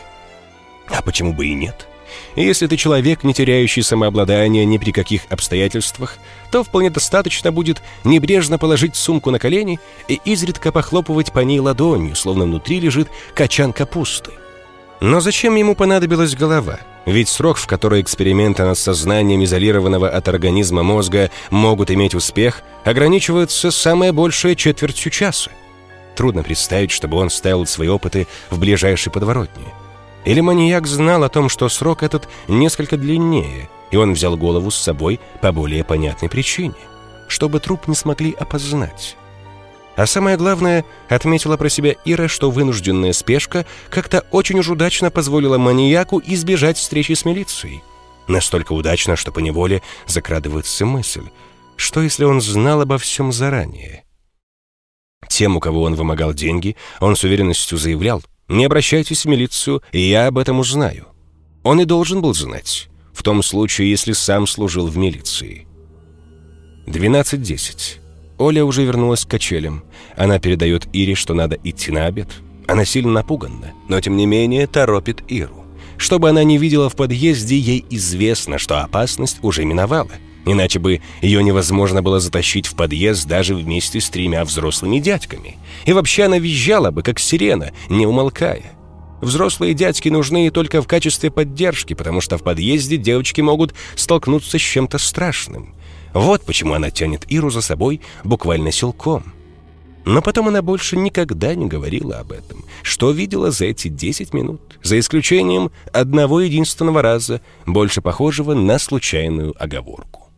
А почему бы и нет? Если ты человек, не теряющий самообладание ни при каких обстоятельствах, то вполне достаточно будет небрежно положить сумку на колени и изредка похлопывать по ней ладонью, словно внутри лежит качан капусты. Но зачем ему понадобилась голова? Ведь срок, в который эксперименты над сознанием изолированного от организма мозга могут иметь успех, ограничивается самое большее четвертью часа. Трудно представить, чтобы он ставил свои опыты в ближайшей подворотне. Или маньяк знал о том, что срок этот несколько длиннее, и он взял голову с собой по более понятной причине, чтобы труп не смогли опознать. А самое главное, отметила про себя Ира, что вынужденная спешка как-то очень уж удачно позволила маньяку избежать встречи с милицией. Настолько удачно, что поневоле закрадывается мысль, что если он знал обо всем заранее? Тем, у кого он вымогал деньги, он с уверенностью заявлял, «Не обращайтесь в милицию, и я об этом узнаю». Он и должен был знать. в том случае, если сам служил в милиции. 12.10. Оля уже вернулась к качелям. Она передает Ире, что надо идти на обед. Она сильно напугана, но тем не менее торопит Иру. Чтобы она не видела в подъезде, ей известно, что опасность уже миновала. Иначе бы ее невозможно было затащить в подъезд даже вместе с тремя взрослыми дядьками. И вообще она визжала бы, как сирена, не умолкая. Взрослые дядьки нужны только в качестве поддержки, потому что в подъезде девочки могут столкнуться с чем-то страшным. Вот почему она тянет Иру за собой буквально силком. Но потом она больше никогда не говорила об этом. Что видела за эти 10 минут? За исключением одного единственного раза, больше похожего на случайную оговорку.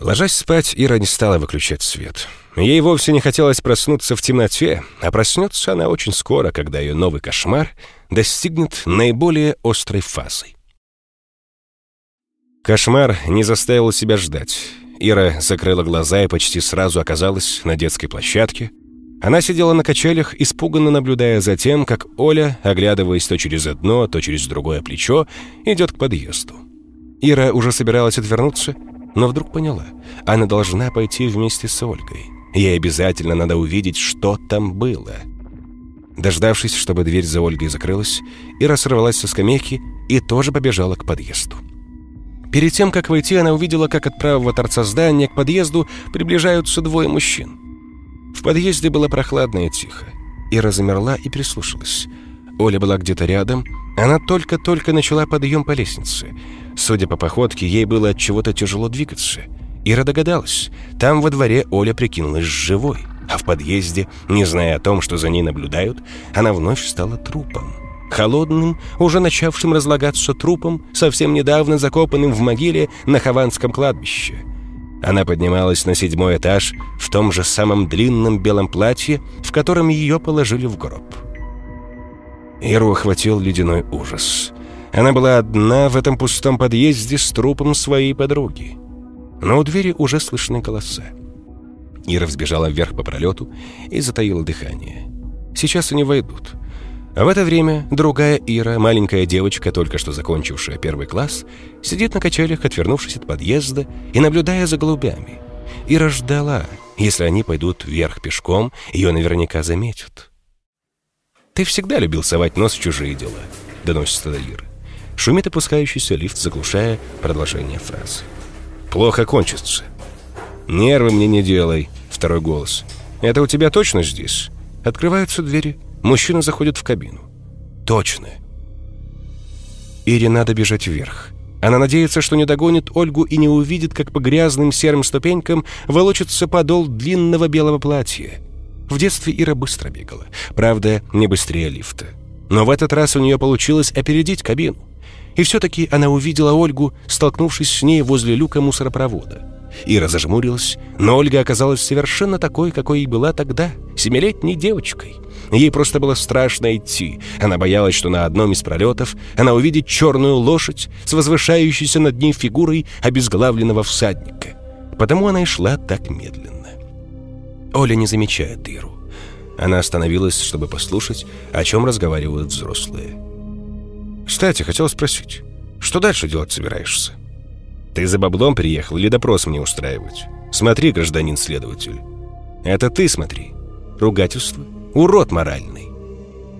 Ложась спать, Ира не стала выключать свет. Ей вовсе не хотелось проснуться в темноте, а проснется она очень скоро, когда ее новый кошмар достигнет наиболее острой фазы. Кошмар не заставил себя ждать. Ира закрыла глаза и почти сразу оказалась на детской площадке. Она сидела на качелях, испуганно наблюдая за тем, как Оля, оглядываясь то через одно, то через другое плечо, идет к подъезду. Ира уже собиралась отвернуться — но вдруг поняла, она должна пойти вместе с Ольгой. Ей обязательно надо увидеть, что там было. Дождавшись, чтобы дверь за Ольгой закрылась, Ира сорвалась со скамейки и тоже побежала к подъезду. Перед тем, как войти, она увидела, как от правого торца здания к подъезду приближаются двое мужчин. В подъезде было прохладно и тихо. Ира замерла и прислушалась. Оля была где-то рядом. Она только-только начала подъем по лестнице. Судя по походке, ей было от чего-то тяжело двигаться. Ира догадалась. Там во дворе Оля прикинулась живой. А в подъезде, не зная о том, что за ней наблюдают, она вновь стала трупом. Холодным, уже начавшим разлагаться трупом, совсем недавно закопанным в могиле на Хованском кладбище. Она поднималась на седьмой этаж в том же самом длинном белом платье, в котором ее положили в гроб. Иру охватил ледяной ужас. Она была одна в этом пустом подъезде с трупом своей подруги. Но у двери уже слышны голоса. Ира взбежала вверх по пролету и затаила дыхание. Сейчас они войдут. А в это время другая Ира, маленькая девочка, только что закончившая первый класс, сидит на качелях, отвернувшись от подъезда и наблюдая за голубями. Ира ждала. Если они пойдут вверх пешком, ее наверняка заметят. «Ты всегда любил совать нос в чужие дела», — доносится до Иры. Шумит опускающийся лифт, заглушая продолжение фразы. «Плохо кончится». «Нервы мне не делай», — второй голос. «Это у тебя точно здесь?» Открываются двери. Мужчина заходит в кабину. «Точно». Ире надо бежать вверх. Она надеется, что не догонит Ольгу и не увидит, как по грязным серым ступенькам волочится подол длинного белого платья. В детстве Ира быстро бегала. Правда, не быстрее лифта. Но в этот раз у нее получилось опередить кабину. И все-таки она увидела Ольгу, столкнувшись с ней возле люка мусоропровода. Ира зажмурилась, но Ольга оказалась совершенно такой, какой и была тогда, семилетней девочкой. Ей просто было страшно идти. Она боялась, что на одном из пролетов она увидит черную лошадь с возвышающейся над ней фигурой обезглавленного всадника. Потому она и шла так медленно. Оля не замечает Иру. Она остановилась, чтобы послушать, о чем разговаривают взрослые. Кстати, хотел спросить, что дальше делать собираешься? Ты за баблом приехал или допрос мне устраивать? Смотри, гражданин следователь. Это ты смотри. Ругательство. Урод моральный.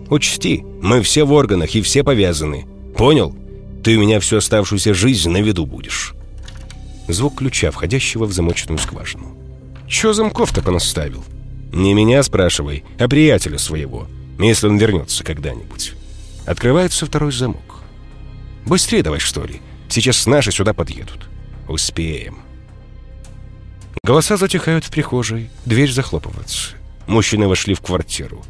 Учти, мы все в органах и все повязаны. Понял? Ты у меня всю оставшуюся жизнь на виду будешь. Звук ключа, входящего в замоченную скважину. Чё замков-то понаставил? Не меня спрашивай, а приятеля своего, если он вернется когда-нибудь. Открывается второй замок. «Быстрее давай, что ли. Сейчас наши сюда подъедут. Успеем». Голоса затихают в прихожей, дверь захлопывается. Мужчины вошли в квартиру.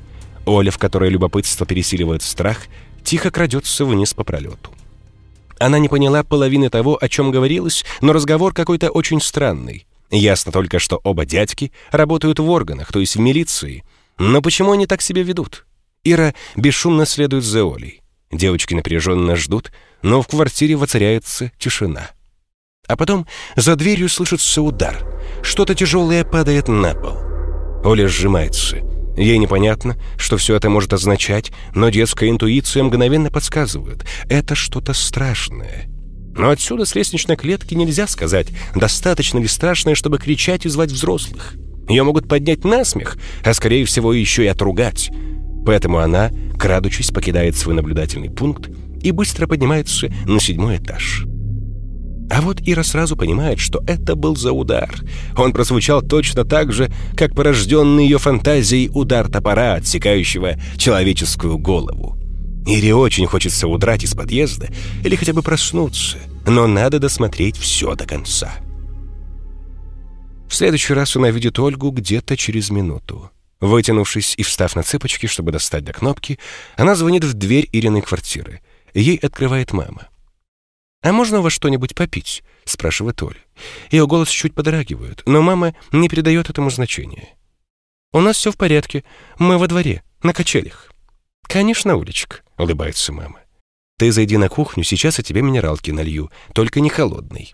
Оля, в которой любопытство пересиливает страх, тихо крадется вниз по пролету. Она не поняла половины того, о чем говорилось, но разговор какой-то очень странный. Ясно только, что оба дядьки работают в органах, то есть в милиции. Но почему они так себя ведут? Ира бесшумно следует за Олей. Девочки напряженно ждут, но в квартире воцаряется тишина. А потом за дверью слышится удар. Что-то тяжелое падает на пол. Оля сжимается. Ей непонятно, что все это может означать, но детская интуиция мгновенно подсказывает — это что-то страшное. Но отсюда с лестничной клетки нельзя сказать, достаточно ли страшное, чтобы кричать и звать взрослых. Ее могут поднять на смех, а скорее всего еще и отругать. Поэтому она, крадучись, покидает свой наблюдательный пункт и быстро поднимается на седьмой этаж. А вот Ира сразу понимает, что это был за удар. Он прозвучал точно так же, как порожденный ее фантазией удар топора, отсекающего человеческую голову. Ире очень хочется удрать из подъезда или хотя бы проснуться, но надо досмотреть все до конца. В следующий раз она видит Ольгу где-то через минуту. Вытянувшись и встав на цыпочки, чтобы достать до кнопки, она звонит в дверь Ириной квартиры. Ей открывает мама. «А можно у вас что-нибудь попить?» — спрашивает Оля. Ее голос чуть подрагивает, но мама не придает этому значения. «У нас все в порядке. Мы во дворе, на качелях». «Конечно, Улечка», — улыбается мама. «Ты зайди на кухню, сейчас я тебе минералки налью, только не холодный».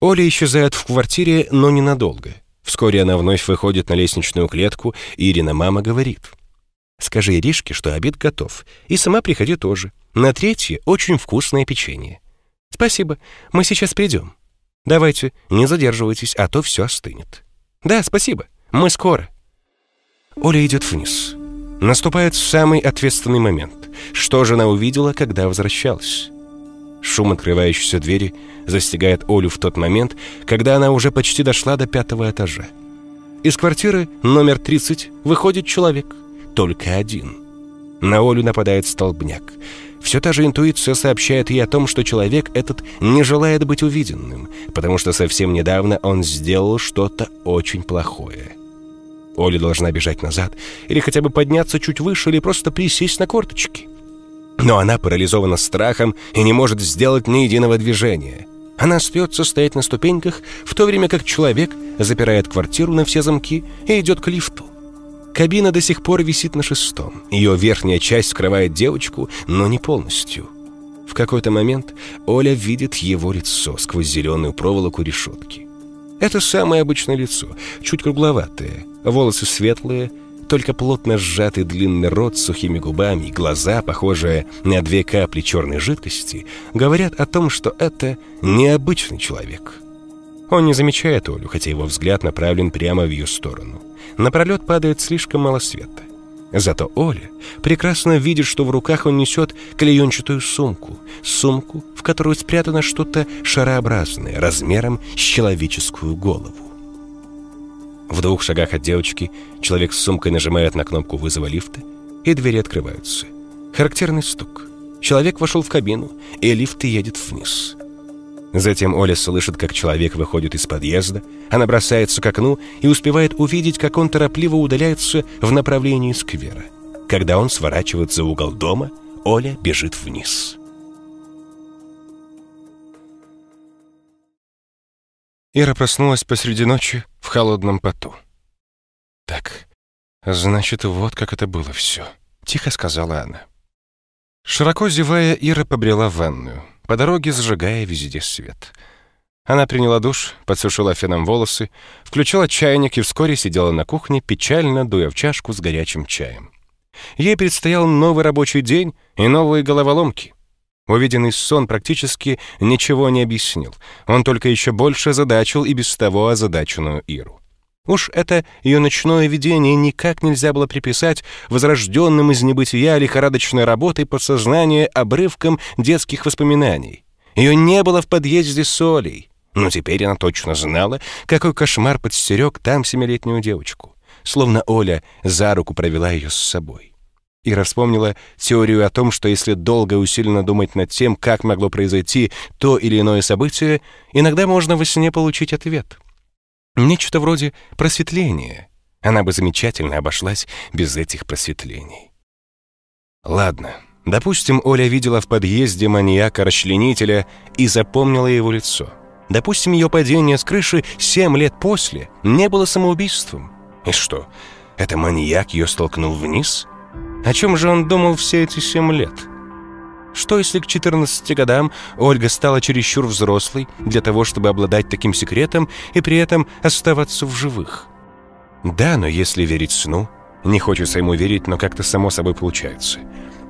Оля исчезает в квартире, но ненадолго. Вскоре она вновь выходит на лестничную клетку, и Ирина мама говорит. «Скажи Иришке, что обед готов, и сама приходи тоже. На третье очень вкусное печенье». «Спасибо, мы сейчас придем». «Давайте, не задерживайтесь, а то все остынет». «Да, спасибо, мы скоро». Оля идет вниз. Наступает самый ответственный момент. Что же она увидела, когда возвращалась? Шум открывающейся двери застигает Олю в тот момент, когда она уже почти дошла до пятого этажа. Из квартиры номер 30 выходит человек, только один. На Олю нападает столбняк. Все та же интуиция сообщает ей о том, что человек этот не желает быть увиденным, потому что совсем недавно он сделал что-то очень плохое. Оля должна бежать назад, или хотя бы подняться чуть выше, или просто присесть на корточки. Но она парализована страхом и не может сделать ни единого движения. Она остается стоять на ступеньках, в то время как человек запирает квартиру на все замки и идет к лифту. Кабина до сих пор висит на шестом. Ее верхняя часть скрывает девочку, но не полностью. В какой-то момент Оля видит его лицо сквозь зеленую проволоку решетки. Это самое обычное лицо, чуть кругловатое, волосы светлые, только плотно сжатый длинный рот с сухими губами и глаза, похожие на две капли черной жидкости, говорят о том, что это необычный человек. Он не замечает Олю, хотя его взгляд направлен прямо в ее сторону. На пролет падает слишком мало света. Зато Оля прекрасно видит, что в руках он несет клеенчатую сумку. Сумку, в которую спрятано что-то шарообразное, размером с человеческую голову. В двух шагах от девочки человек с сумкой нажимает на кнопку вызова лифта, и двери открываются. Характерный стук. Человек вошел в кабину, и лифт едет вниз. Затем Оля слышит, как человек выходит из подъезда, она бросается к окну и успевает увидеть, как он торопливо удаляется в направлении сквера. Когда он сворачивает за угол дома, Оля бежит вниз. Ира проснулась посреди ночи в холодном поту. «Так, значит, вот как это было все», — тихо сказала она. Широко зевая, Ира побрела в ванную по дороге зажигая везде свет. Она приняла душ, подсушила феном волосы, включила чайник и вскоре сидела на кухне, печально дуя в чашку с горячим чаем. Ей предстоял новый рабочий день и новые головоломки. Увиденный сон практически ничего не объяснил. Он только еще больше задачил и без того озадаченную Иру. Уж это ее ночное видение никак нельзя было приписать возрожденным из небытия лихорадочной работой подсознания обрывкам детских воспоминаний. Ее не было в подъезде с Олей, но теперь она точно знала, какой кошмар подстерег там семилетнюю девочку. Словно Оля за руку провела ее с собой. Ира вспомнила теорию о том, что если долго и усиленно думать над тем, как могло произойти то или иное событие, иногда можно во сне получить ответ — Нечто вроде просветления. Она бы замечательно обошлась без этих просветлений. Ладно, допустим, Оля видела в подъезде маньяка-расчленителя и запомнила его лицо. Допустим, ее падение с крыши семь лет после не было самоубийством. И что, это маньяк ее столкнул вниз? О чем же он думал все эти семь лет? Что если к 14 годам Ольга стала чересчур взрослой для того, чтобы обладать таким секретом и при этом оставаться в живых? Да, но если верить сну, Не хочется ему верить, но как-то само собой получается.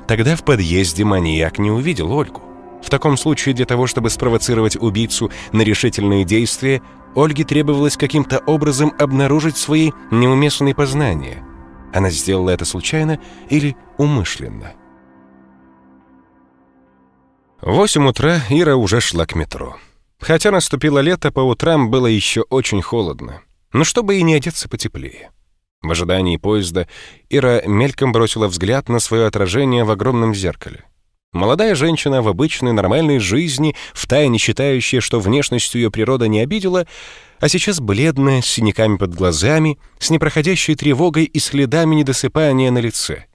Тогда в подъезде маньяк не увидел Ольгу. В таком случае для того, чтобы спровоцировать убийцу на решительные действия, Ольге требовалось каким-то образом обнаружить свои неуместные познания. Она сделала это случайно или умышленно. В 8 утра Ира уже шла к метро. Хотя наступило лето, по утрам было еще очень холодно. Но чтобы и не одеться потеплее. В ожидании поезда Ира мельком бросила взгляд на свое отражение в огромном зеркале. Молодая женщина в обычной нормальной жизни, втайне считающая, что внешностью ее природа не обидела, а сейчас бледная, с синяками под глазами, с непроходящей тревогой и следами недосыпания на лице.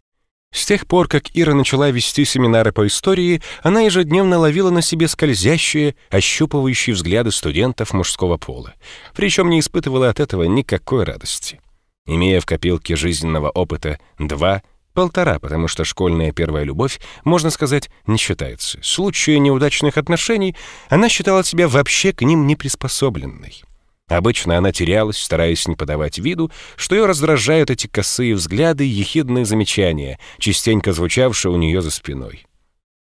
С тех пор, как Ира начала вести семинары по истории, она ежедневно ловила на себе скользящие, ощупывающие взгляды студентов мужского пола, причем не испытывала от этого никакой радости. Имея в копилке жизненного опыта два — Полтора, потому что школьная первая любовь, можно сказать, не считается. В случае неудачных отношений она считала себя вообще к ним неприспособленной. Обычно она терялась, стараясь не подавать виду, что ее раздражают эти косые взгляды и ехидные замечания, частенько звучавшие у нее за спиной.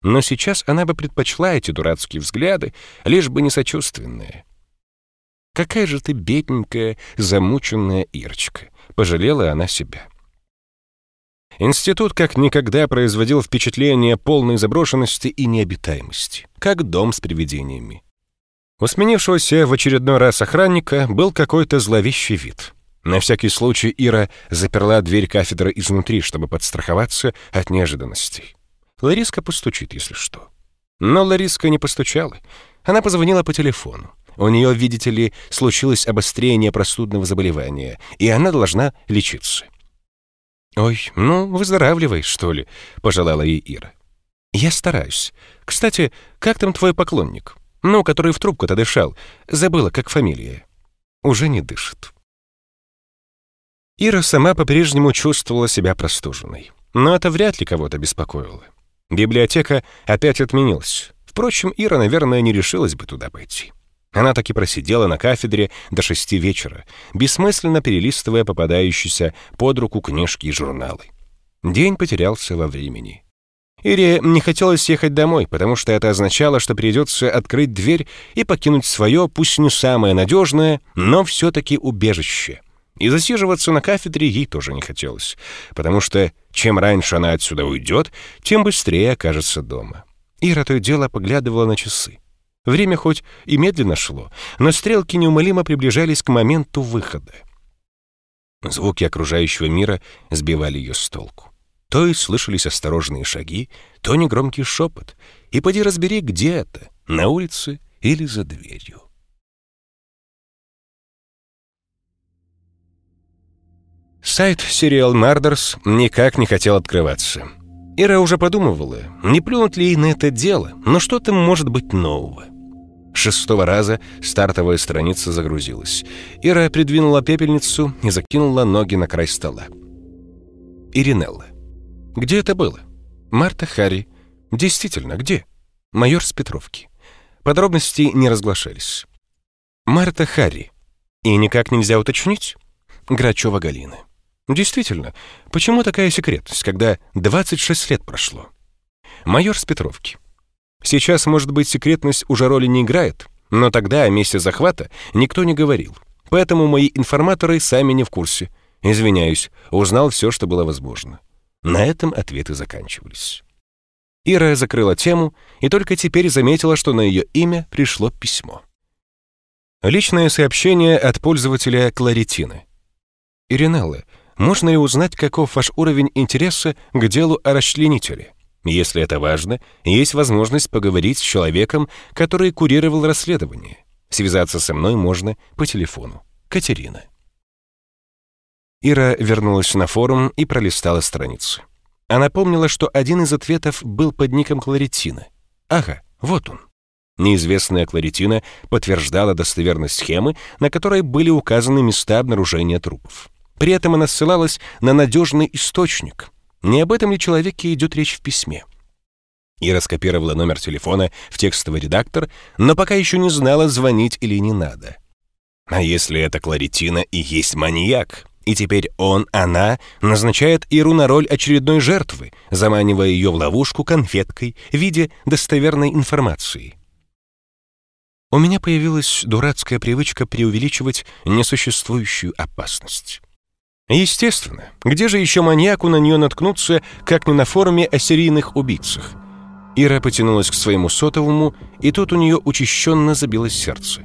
Но сейчас она бы предпочла эти дурацкие взгляды, лишь бы не сочувственные. «Какая же ты бедненькая, замученная Ирочка!» — пожалела она себя. Институт как никогда производил впечатление полной заброшенности и необитаемости, как дом с привидениями. У сменившегося в очередной раз охранника был какой-то зловещий вид. На всякий случай Ира заперла дверь кафедры изнутри, чтобы подстраховаться от неожиданностей. Лариска постучит, если что. Но Лариска не постучала. Она позвонила по телефону. У нее, видите ли, случилось обострение простудного заболевания, и она должна лечиться. «Ой, ну, выздоравливай, что ли», — пожелала ей Ира. «Я стараюсь. Кстати, как там твой поклонник? Ну, который в трубку-то дышал. Забыла, как фамилия. Уже не дышит». Ира сама по-прежнему чувствовала себя простуженной. Но это вряд ли кого-то беспокоило. Библиотека опять отменилась. Впрочем, Ира, наверное, не решилась бы туда пойти. Она таки просидела на кафедре до шести вечера, бессмысленно перелистывая попадающиеся под руку книжки и журналы. День потерялся во времени. Ире не хотелось ехать домой, потому что это означало, что придется открыть дверь и покинуть свое, пусть не самое надежное, но все-таки убежище. И засиживаться на кафедре ей тоже не хотелось, потому что чем раньше она отсюда уйдет, тем быстрее окажется дома. Ира то и дело поглядывала на часы. Время хоть и медленно шло, но стрелки неумолимо приближались к моменту выхода. Звуки окружающего мира сбивали ее с толку. То и слышались осторожные шаги, то негромкий шепот. И поди разбери, где это, на улице или за дверью. Сайт Serial Murders никак не хотел открываться. Ира уже подумывала, не плюнуть ли ей на это дело, но что там может быть нового шестого раза стартовая страница загрузилась. Ира придвинула пепельницу и закинула ноги на край стола. Иринелла. Где это было? Марта Харри. Действительно, где? Майор с Петровки. Подробности не разглашались. Марта Харри. И никак нельзя уточнить? Грачева Галина. Действительно, почему такая секретность, когда 26 лет прошло? Майор с Петровки. Сейчас, может быть, секретность уже роли не играет, но тогда о месте захвата никто не говорил. Поэтому мои информаторы сами не в курсе. Извиняюсь, узнал все, что было возможно. На этом ответы заканчивались. Ира закрыла тему и только теперь заметила, что на ее имя пришло письмо. Личное сообщение от пользователя Кларитины. «Иринелла, можно ли узнать, каков ваш уровень интереса к делу о расчленителе?» Если это важно, есть возможность поговорить с человеком, который курировал расследование. Связаться со мной можно по телефону. Катерина. Ира вернулась на форум и пролистала страницу. Она помнила, что один из ответов был под ником Кларитина. Ага, вот он. Неизвестная Кларитина подтверждала достоверность схемы, на которой были указаны места обнаружения трупов. При этом она ссылалась на надежный источник, не об этом ли человеке идет речь в письме? Ира скопировала номер телефона в текстовый редактор, но пока еще не знала, звонить или не надо. А если это Кларитина и есть маньяк? И теперь он, она назначает Иру на роль очередной жертвы, заманивая ее в ловушку конфеткой в виде достоверной информации. У меня появилась дурацкая привычка преувеличивать несуществующую опасность. Естественно, где же еще маньяку на нее наткнуться, как не на форуме о серийных убийцах? Ира потянулась к своему сотовому, и тут у нее учащенно забилось сердце.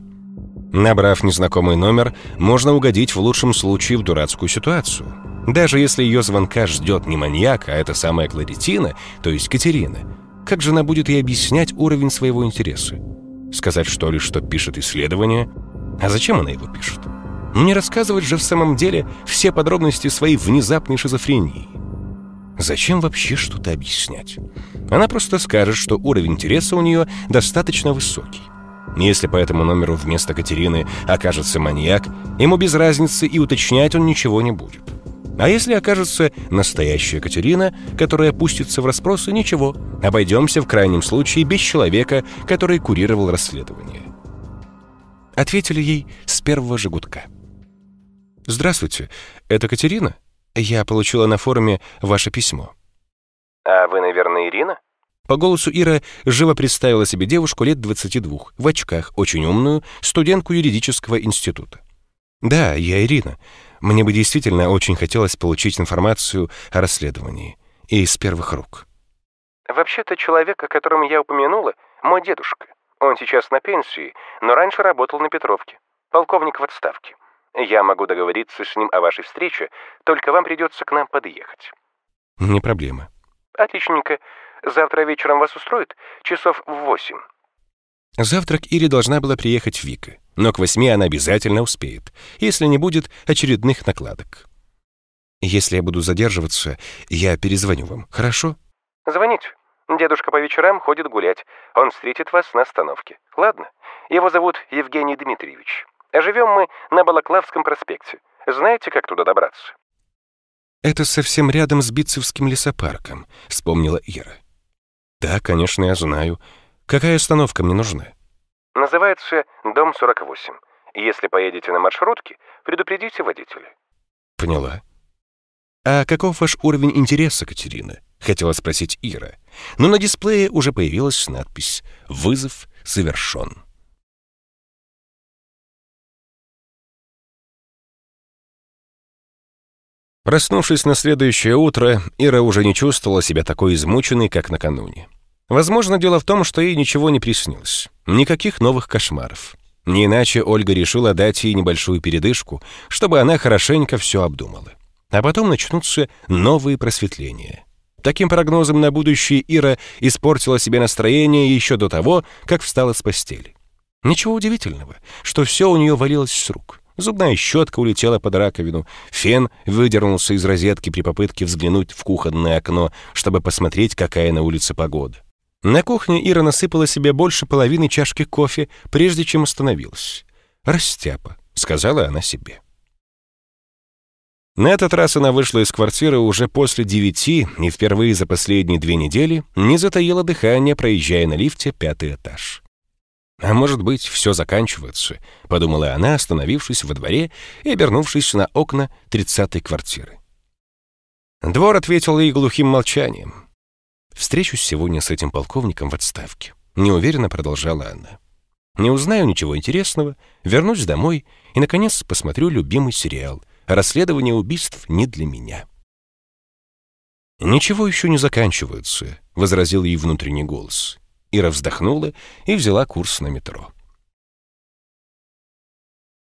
Набрав незнакомый номер, можно угодить в лучшем случае в дурацкую ситуацию. Даже если ее звонка ждет не маньяк, а это самая Кларитина, то есть Катерина, как же она будет ей объяснять уровень своего интереса? Сказать что ли, что пишет исследование? А зачем она его пишет? Не рассказывать же в самом деле все подробности своей внезапной шизофрении. Зачем вообще что-то объяснять? Она просто скажет, что уровень интереса у нее достаточно высокий. Если по этому номеру вместо Катерины окажется маньяк, ему без разницы и уточнять он ничего не будет. А если окажется настоящая Катерина, которая пустится в расспросы, ничего, обойдемся в крайнем случае без человека, который курировал расследование. Ответили ей с первого же гудка. «Здравствуйте, это Катерина? Я получила на форуме ваше письмо». «А вы, наверное, Ирина?» По голосу Ира живо представила себе девушку лет 22, в очках, очень умную, студентку юридического института. «Да, я Ирина. Мне бы действительно очень хотелось получить информацию о расследовании. И из первых рук». «Вообще-то человек, о котором я упомянула, мой дедушка. Он сейчас на пенсии, но раньше работал на Петровке. Полковник в отставке. Я могу договориться с ним о вашей встрече, только вам придется к нам подъехать». «Не проблема». «Отличненько. Завтра вечером вас устроит? Часов в восемь». Завтра к Ире должна была приехать Вика, но к восьми она обязательно успеет, если не будет очередных накладок. Если я буду задерживаться, я перезвоню вам, хорошо? Звоните. Дедушка по вечерам ходит гулять. Он встретит вас на остановке. Ладно? Его зовут Евгений Дмитриевич. Живем мы на Балаклавском проспекте. Знаете, как туда добраться? Это совсем рядом с Битцевским лесопарком, вспомнила Ира. Да, конечно, я знаю. Какая остановка мне нужна? Называется «Дом 48». Если поедете на маршрутке, предупредите водителя. Поняла. А каков ваш уровень интереса, Катерина? Хотела спросить Ира. Но на дисплее уже появилась надпись «Вызов совершен». Проснувшись на следующее утро, Ира уже не чувствовала себя такой измученной, как накануне. Возможно, дело в том, что ей ничего не приснилось. Никаких новых кошмаров. Не иначе Ольга решила дать ей небольшую передышку, чтобы она хорошенько все обдумала. А потом начнутся новые просветления. Таким прогнозом на будущее Ира испортила себе настроение еще до того, как встала с постели. Ничего удивительного, что все у нее валилось с рук. Зубная щетка улетела под раковину, фен выдернулся из розетки при попытке взглянуть в кухонное окно, чтобы посмотреть, какая на улице погода. На кухне Ира насыпала себе больше половины чашки кофе, прежде чем остановилась. «Растяпа», — сказала она себе. На этот раз она вышла из квартиры уже после девяти и впервые за последние две недели не затаила дыхание, проезжая на лифте пятый этаж. «А может быть, все заканчивается», — подумала она, остановившись во дворе и обернувшись на окна тридцатой квартиры. Двор ответил ей глухим молчанием. «Встречусь сегодня с этим полковником в отставке», — неуверенно продолжала она. «Не узнаю ничего интересного, вернусь домой и, наконец, посмотрю любимый сериал «Расследование убийств не для меня». «Ничего еще не заканчивается», — возразил ей внутренний голос. Ира вздохнула и взяла курс на метро.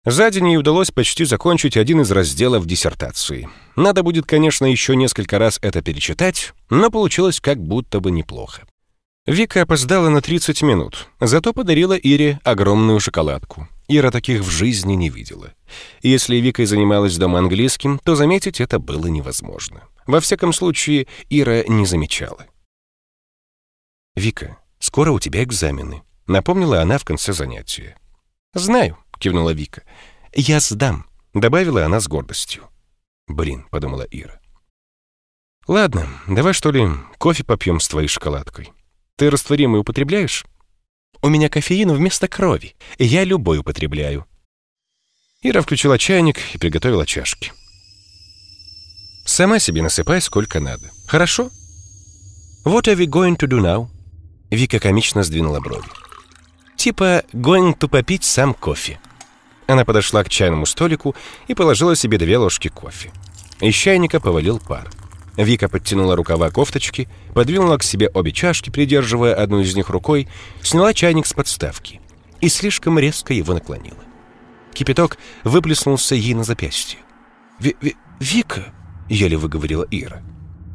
За день ей удалось почти закончить один из разделов диссертации. Надо будет, конечно, еще несколько раз это перечитать, но получилось как будто бы неплохо. Вика опоздала на 30 минут, зато подарила Ире огромную шоколадку. Ира таких в жизни не видела. Если Вика занималась дома английским, то заметить это было невозможно. Во всяком случае, Ира не замечала. «Вика, Скоро у тебя экзамены», — напомнила она в конце занятия. «Знаю», — кивнула Вика. «Я сдам», — добавила она с гордостью. «Блин», — подумала Ира. «Ладно, давай что ли кофе попьем с твоей шоколадкой. Ты растворимый употребляешь?» «У меня кофеин вместо крови, и я любой употребляю». Ира включила чайник и приготовила чашки. Сама себе насыпай сколько надо. Хорошо? What are we going to do now? Вика комично сдвинула брови. Типа going to попить сам кофе. Она подошла к чайному столику и положила себе две ложки кофе. Из чайника повалил пар. Вика подтянула рукава кофточки, подвинула к себе обе чашки, придерживая одну из них рукой, сняла чайник с подставки и слишком резко его наклонила. Кипяток выплеснулся ей на запястье. Ви -ви «Вика!» — еле выговорила Ира.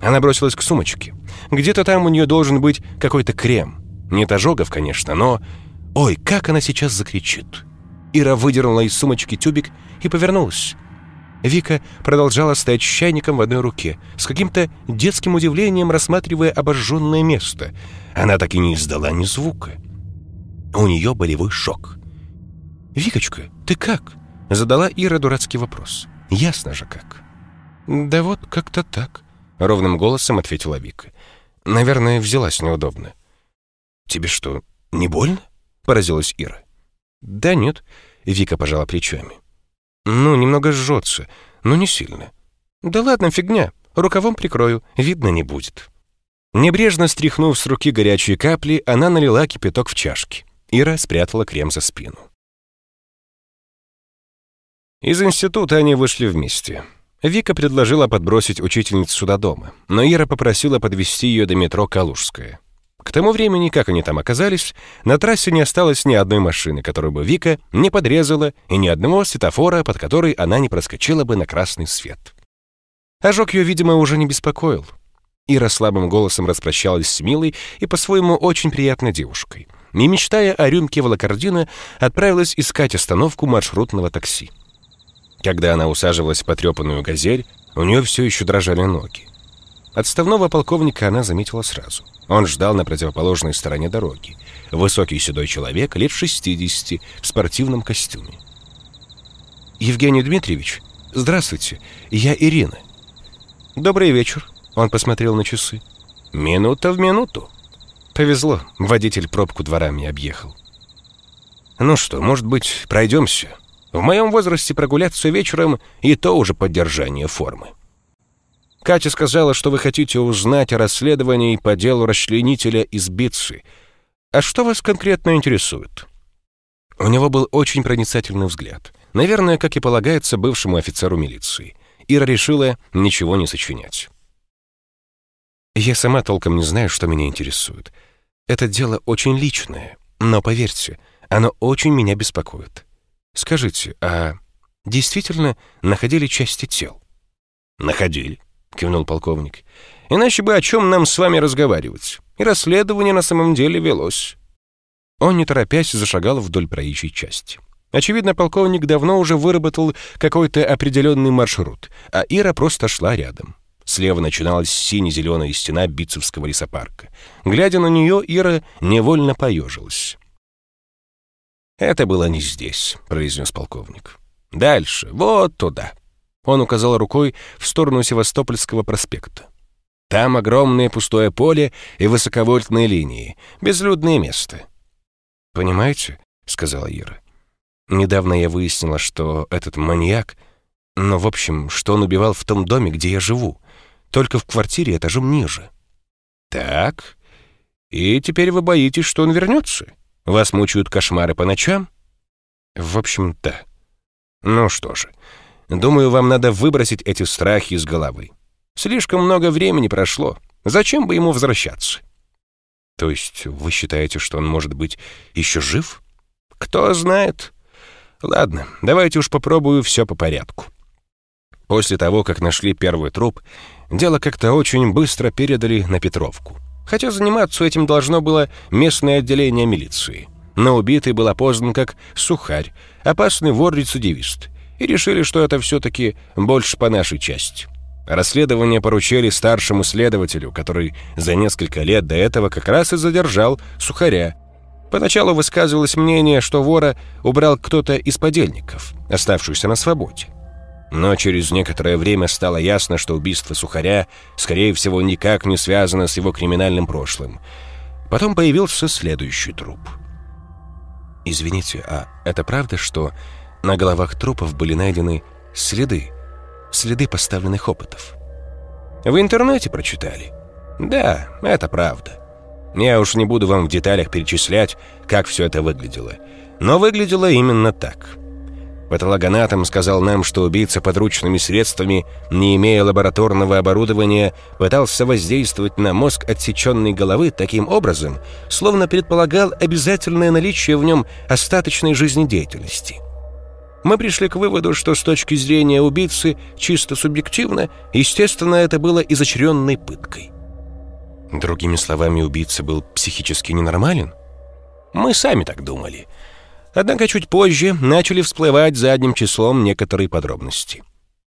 Она бросилась к сумочке. Где-то там у нее должен быть какой-то крем. Нет ожогов, конечно, но... Ой, как она сейчас закричит! Ира выдернула из сумочки тюбик и повернулась. Вика продолжала стоять с чайником в одной руке, с каким-то детским удивлением рассматривая обожженное место. Она так и не издала ни звука. У нее болевой шок. «Викочка, ты как?» — задала Ира дурацкий вопрос. «Ясно же как». «Да вот как-то так», — ровным голосом ответила Вика. «Наверное, взялась неудобно». «Тебе что, не больно?» — поразилась Ира. «Да нет», — Вика пожала плечами. «Ну, немного жжется, но не сильно». «Да ладно, фигня, рукавом прикрою, видно не будет». Небрежно стряхнув с руки горячие капли, она налила кипяток в чашки. Ира спрятала крем за спину. Из института они вышли вместе. Вика предложила подбросить учительницу до дома, но Ира попросила подвести ее до метро Калужская. К тому времени, как они там оказались, на трассе не осталось ни одной машины, которую бы Вика не подрезала, и ни одного светофора, под который она не проскочила бы на красный свет. Ожог ее, видимо, уже не беспокоил. Ира слабым голосом распрощалась с милой и по-своему очень приятной девушкой. Не мечтая о рюмке волокордина, отправилась искать остановку маршрутного такси. Когда она усаживалась в потрепанную газель, у нее все еще дрожали ноги. Отставного полковника она заметила сразу. Он ждал на противоположной стороне дороги. Высокий седой человек, лет 60, в спортивном костюме. «Евгений Дмитриевич, здравствуйте, я Ирина». «Добрый вечер», — он посмотрел на часы. «Минута в минуту». Повезло, водитель пробку дворами объехал. «Ну что, может быть, пройдемся?» В моем возрасте прогуляться вечером и то уже поддержание формы. Катя сказала, что вы хотите узнать о расследовании по делу расчленителя из Битсы. А что вас конкретно интересует? У него был очень проницательный взгляд. Наверное, как и полагается бывшему офицеру милиции. Ира решила ничего не сочинять. Я сама толком не знаю, что меня интересует. Это дело очень личное, но поверьте, оно очень меня беспокоит. Скажите, а действительно находили части тел? Находили, кивнул полковник. Иначе бы о чем нам с вами разговаривать? И расследование на самом деле велось. Он, не торопясь, зашагал вдоль проезжей части. Очевидно, полковник давно уже выработал какой-то определенный маршрут, а Ира просто шла рядом. Слева начиналась сине-зеленая стена Битцевского лесопарка. Глядя на нее, Ира невольно поежилась. «Это было не здесь», — произнес полковник. «Дальше, вот туда». Он указал рукой в сторону Севастопольского проспекта. «Там огромное пустое поле и высоковольтные линии, безлюдное место». «Понимаете?» — сказала Ира. «Недавно я выяснила, что этот маньяк... Но, в общем, что он убивал в том доме, где я живу, только в квартире этажом ниже». «Так, и теперь вы боитесь, что он вернется?» Вас мучают кошмары по ночам? В общем, да. Ну что же, думаю, вам надо выбросить эти страхи из головы. Слишком много времени прошло. Зачем бы ему возвращаться? То есть вы считаете, что он может быть еще жив? Кто знает. Ладно, давайте уж попробую все по порядку. После того, как нашли первый труп, дело как-то очень быстро передали на Петровку хотя заниматься этим должно было местное отделение милиции. Но убитый был опознан как сухарь, опасный вор-рецидивист, и решили, что это все-таки больше по нашей части. Расследование поручили старшему следователю, который за несколько лет до этого как раз и задержал сухаря. Поначалу высказывалось мнение, что вора убрал кто-то из подельников, оставшихся на свободе. Но через некоторое время стало ясно, что убийство Сухаря, скорее всего, никак не связано с его криминальным прошлым. Потом появился следующий труп. «Извините, а это правда, что на головах трупов были найдены следы, следы поставленных опытов?» В интернете прочитали? Да, это правда. Я уж не буду вам в деталях перечислять, как все это выглядело. Но выглядело именно так. Патологоанатом сказал нам, что убийца подручными средствами, не имея лабораторного оборудования, пытался воздействовать на мозг отсеченной головы таким образом, словно предполагал обязательное наличие в нем остаточной жизнедеятельности. Мы пришли к выводу, что с точки зрения убийцы, чисто субъективно, естественно, это было изощренной пыткой. Другими словами, убийца был психически ненормален? Мы сами так думали – Однако чуть позже начали всплывать задним числом некоторые подробности.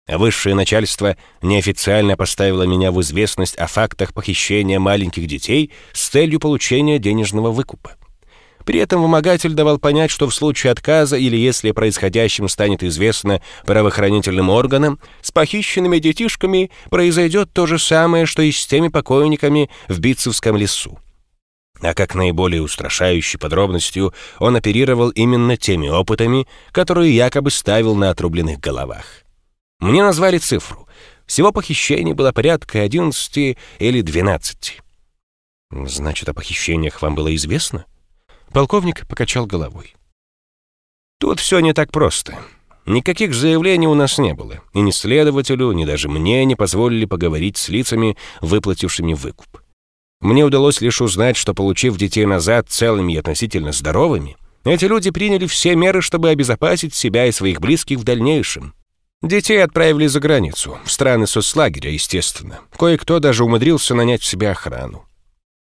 Высшее начальство неофициально поставило меня в известность о фактах похищения маленьких детей с целью получения денежного выкупа. При этом вымогатель давал понять, что в случае отказа или если происходящим станет известно правоохранительным органам, с похищенными детишками произойдет то же самое, что и с теми покойниками в Битцевском лесу а как наиболее устрашающей подробностью он оперировал именно теми опытами, которые якобы ставил на отрубленных головах. Мне назвали цифру. Всего похищений было порядка 11 или 12. Значит, о похищениях вам было известно? Полковник покачал головой. Тут все не так просто. Никаких заявлений у нас не было, и ни следователю, ни даже мне не позволили поговорить с лицами, выплатившими выкуп. Мне удалось лишь узнать, что, получив детей назад целыми и относительно здоровыми, эти люди приняли все меры, чтобы обезопасить себя и своих близких в дальнейшем. Детей отправили за границу, в страны соцлагеря, естественно. Кое-кто даже умудрился нанять в себе охрану.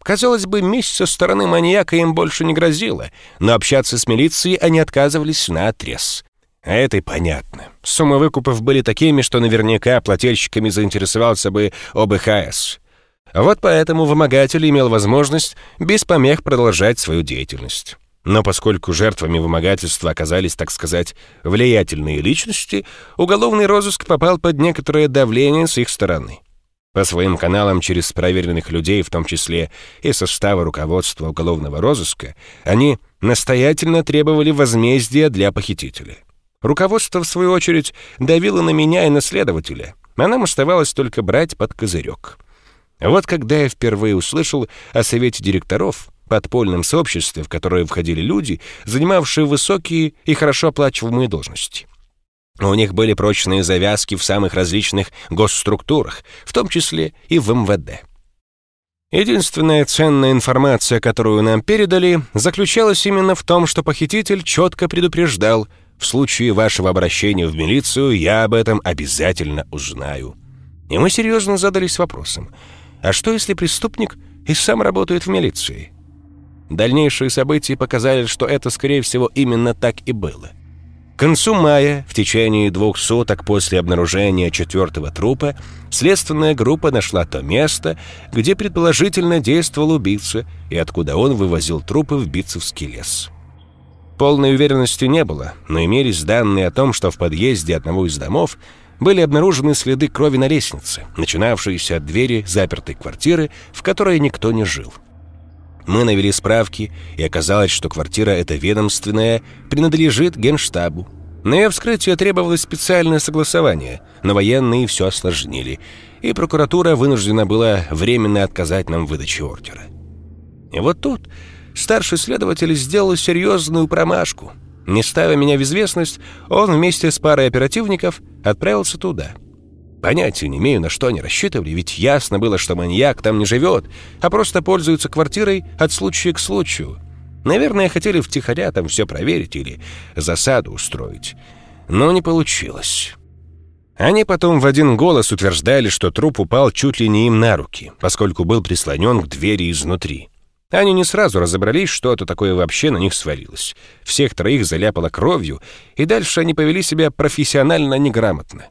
Казалось бы, месть со стороны маньяка им больше не грозила, но общаться с милицией они отказывались на отрез. А это и понятно. Суммы выкупов были такими, что наверняка плательщиками заинтересовался бы ОБХС — вот поэтому вымогатель имел возможность без помех продолжать свою деятельность. Но поскольку жертвами вымогательства оказались, так сказать, влиятельные личности, уголовный розыск попал под некоторое давление с их стороны. По своим каналам через проверенных людей, в том числе и состава руководства уголовного розыска, они настоятельно требовали возмездия для похитителя. Руководство, в свою очередь, давило на меня и на следователя, а нам оставалось только брать под козырек. Вот когда я впервые услышал о совете директоров, подпольном сообществе, в которое входили люди, занимавшие высокие и хорошо оплачиваемые должности. У них были прочные завязки в самых различных госструктурах, в том числе и в МВД. Единственная ценная информация, которую нам передали, заключалась именно в том, что похититель четко предупреждал, в случае вашего обращения в милицию я об этом обязательно узнаю. И мы серьезно задались вопросом — а что, если преступник и сам работает в милиции? Дальнейшие события показали, что это, скорее всего, именно так и было. К концу мая, в течение двух суток после обнаружения четвертого трупа, следственная группа нашла то место, где предположительно действовал убийца и откуда он вывозил трупы в Битцевский лес. Полной уверенности не было, но имелись данные о том, что в подъезде одного из домов были обнаружены следы крови на лестнице, начинавшиеся от двери запертой квартиры, в которой никто не жил. Мы навели справки, и оказалось, что квартира эта ведомственная принадлежит генштабу. На ее вскрытие требовалось специальное согласование, но военные все осложнили, и прокуратура вынуждена была временно отказать нам в выдаче ордера. И вот тут старший следователь сделал серьезную промашку — не ставя меня в известность, он вместе с парой оперативников отправился туда. Понятия не имею, на что они рассчитывали, ведь ясно было, что маньяк там не живет, а просто пользуется квартирой от случая к случаю. Наверное, хотели втихаря там все проверить или засаду устроить. Но не получилось. Они потом в один голос утверждали, что труп упал чуть ли не им на руки, поскольку был прислонен к двери изнутри. Они не сразу разобрались, что это такое вообще на них свалилось. Всех троих заляпало кровью, и дальше они повели себя профессионально неграмотно.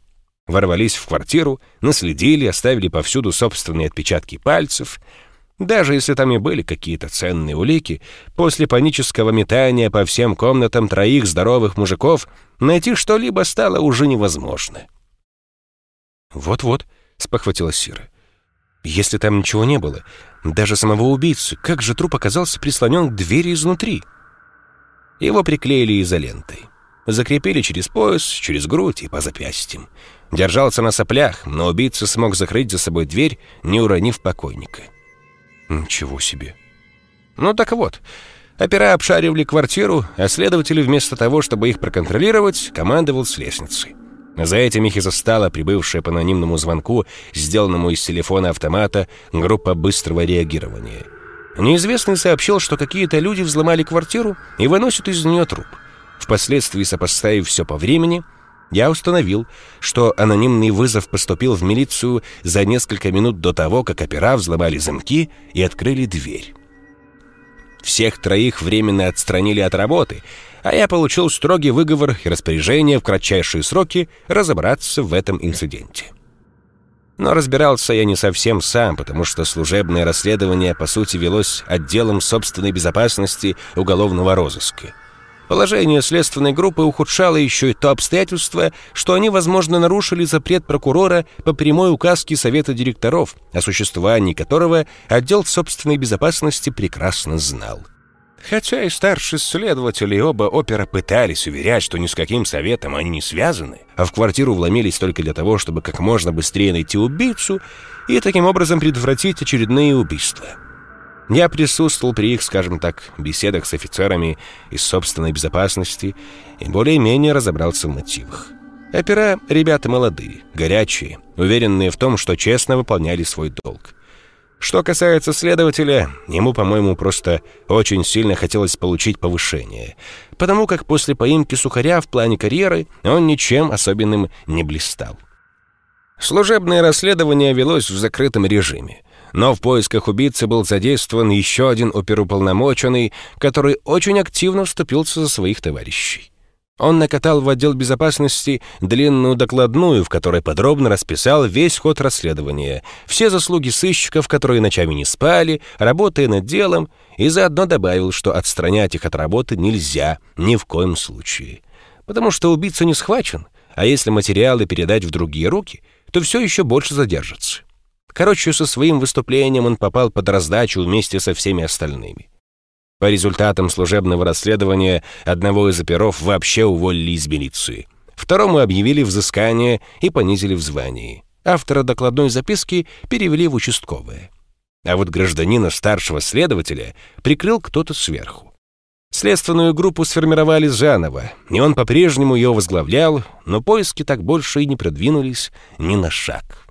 Ворвались в квартиру, наследили, оставили повсюду собственные отпечатки пальцев. Даже если там и были какие-то ценные улики, после панического метания по всем комнатам троих здоровых мужиков найти что-либо стало уже невозможно. «Вот-вот», — спохватилась Сира. «Если там ничего не было, даже самого убийцы. Как же труп оказался прислонен к двери изнутри? Его приклеили изолентой. Закрепили через пояс, через грудь и по запястьям. Держался на соплях, но убийца смог закрыть за собой дверь, не уронив покойника. Ничего себе. Ну так вот, опера обшаривали квартиру, а следователи вместо того, чтобы их проконтролировать, командовал с лестницы. За этим их и застала прибывшая по анонимному звонку, сделанному из телефона автомата, группа быстрого реагирования. Неизвестный сообщил, что какие-то люди взломали квартиру и выносят из нее труп. Впоследствии, сопоставив все по времени, я установил, что анонимный вызов поступил в милицию за несколько минут до того, как опера взломали замки и открыли дверь. Всех троих временно отстранили от работы, а я получил строгий выговор и распоряжение в кратчайшие сроки разобраться в этом инциденте. Но разбирался я не совсем сам, потому что служебное расследование, по сути, велось отделом собственной безопасности уголовного розыска — Положение следственной группы ухудшало еще и то обстоятельство, что они, возможно, нарушили запрет прокурора по прямой указке Совета директоров, о существовании которого отдел собственной безопасности прекрасно знал. Хотя и старший следователь и оба опера пытались уверять, что ни с каким советом они не связаны, а в квартиру вломились только для того, чтобы как можно быстрее найти убийцу и таким образом предотвратить очередные убийства. Я присутствовал при их, скажем так, беседах с офицерами из собственной безопасности и более-менее разобрался в мотивах. Опера — ребята молодые, горячие, уверенные в том, что честно выполняли свой долг. Что касается следователя, ему, по-моему, просто очень сильно хотелось получить повышение, потому как после поимки сухаря в плане карьеры он ничем особенным не блистал. Служебное расследование велось в закрытом режиме. Но в поисках убийцы был задействован еще один оперуполномоченный, который очень активно вступился за своих товарищей. Он накатал в отдел безопасности длинную докладную, в которой подробно расписал весь ход расследования, все заслуги сыщиков, которые ночами не спали, работая над делом, и заодно добавил, что отстранять их от работы нельзя ни в коем случае. Потому что убийца не схвачен, а если материалы передать в другие руки, то все еще больше задержится. Короче, со своим выступлением он попал под раздачу вместе со всеми остальными. По результатам служебного расследования одного из оперов вообще уволили из милиции. Второму объявили взыскание и понизили в звании. Автора докладной записки перевели в участковое. А вот гражданина старшего следователя прикрыл кто-то сверху. Следственную группу сформировали заново, и он по-прежнему ее возглавлял, но поиски так больше и не продвинулись ни на шаг.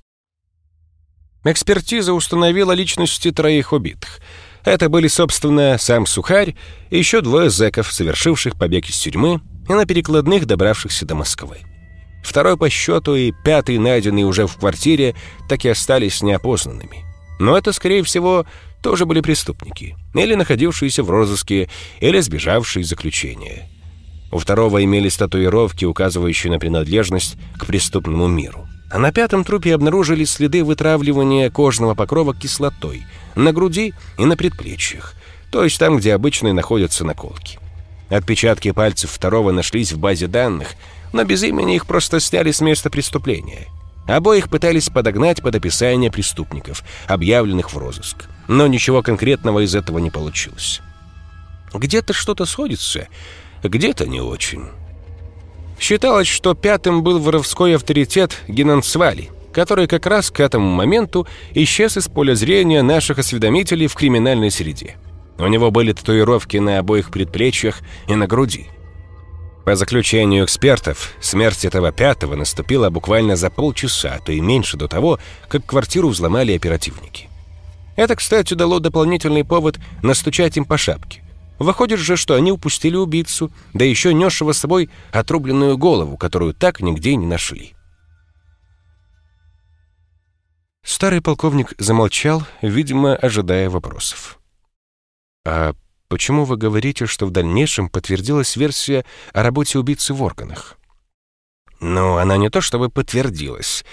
Экспертиза установила личности троих убитых. Это были, собственно, сам Сухарь и еще двое зэков, совершивших побег из тюрьмы и на перекладных добравшихся до Москвы. Второй по счету и пятый, найденный уже в квартире, так и остались неопознанными. Но это, скорее всего, тоже были преступники, или находившиеся в розыске, или сбежавшие из заключения. У второго имелись татуировки, указывающие на принадлежность к преступному миру. А на пятом трупе обнаружили следы вытравливания кожного покрова кислотой на груди и на предплечьях, то есть там, где обычно находятся наколки. Отпечатки пальцев второго нашлись в базе данных, но без имени их просто сняли с места преступления. Обоих пытались подогнать под описание преступников, объявленных в розыск. Но ничего конкретного из этого не получилось. Где-то что-то сходится, где-то не очень. Считалось, что пятым был воровской авторитет Генансвали, который как раз к этому моменту исчез из поля зрения наших осведомителей в криминальной среде. У него были татуировки на обоих предплечьях и на груди. По заключению экспертов, смерть этого пятого наступила буквально за полчаса, а то и меньше до того, как квартиру взломали оперативники. Это, кстати, дало дополнительный повод настучать им по шапке. Выходит же, что они упустили убийцу, да еще несшего с собой отрубленную голову, которую так нигде не нашли. Старый полковник замолчал, видимо, ожидая вопросов. «А почему вы говорите, что в дальнейшем подтвердилась версия о работе убийцы в органах?» «Ну, она не то чтобы подтвердилась.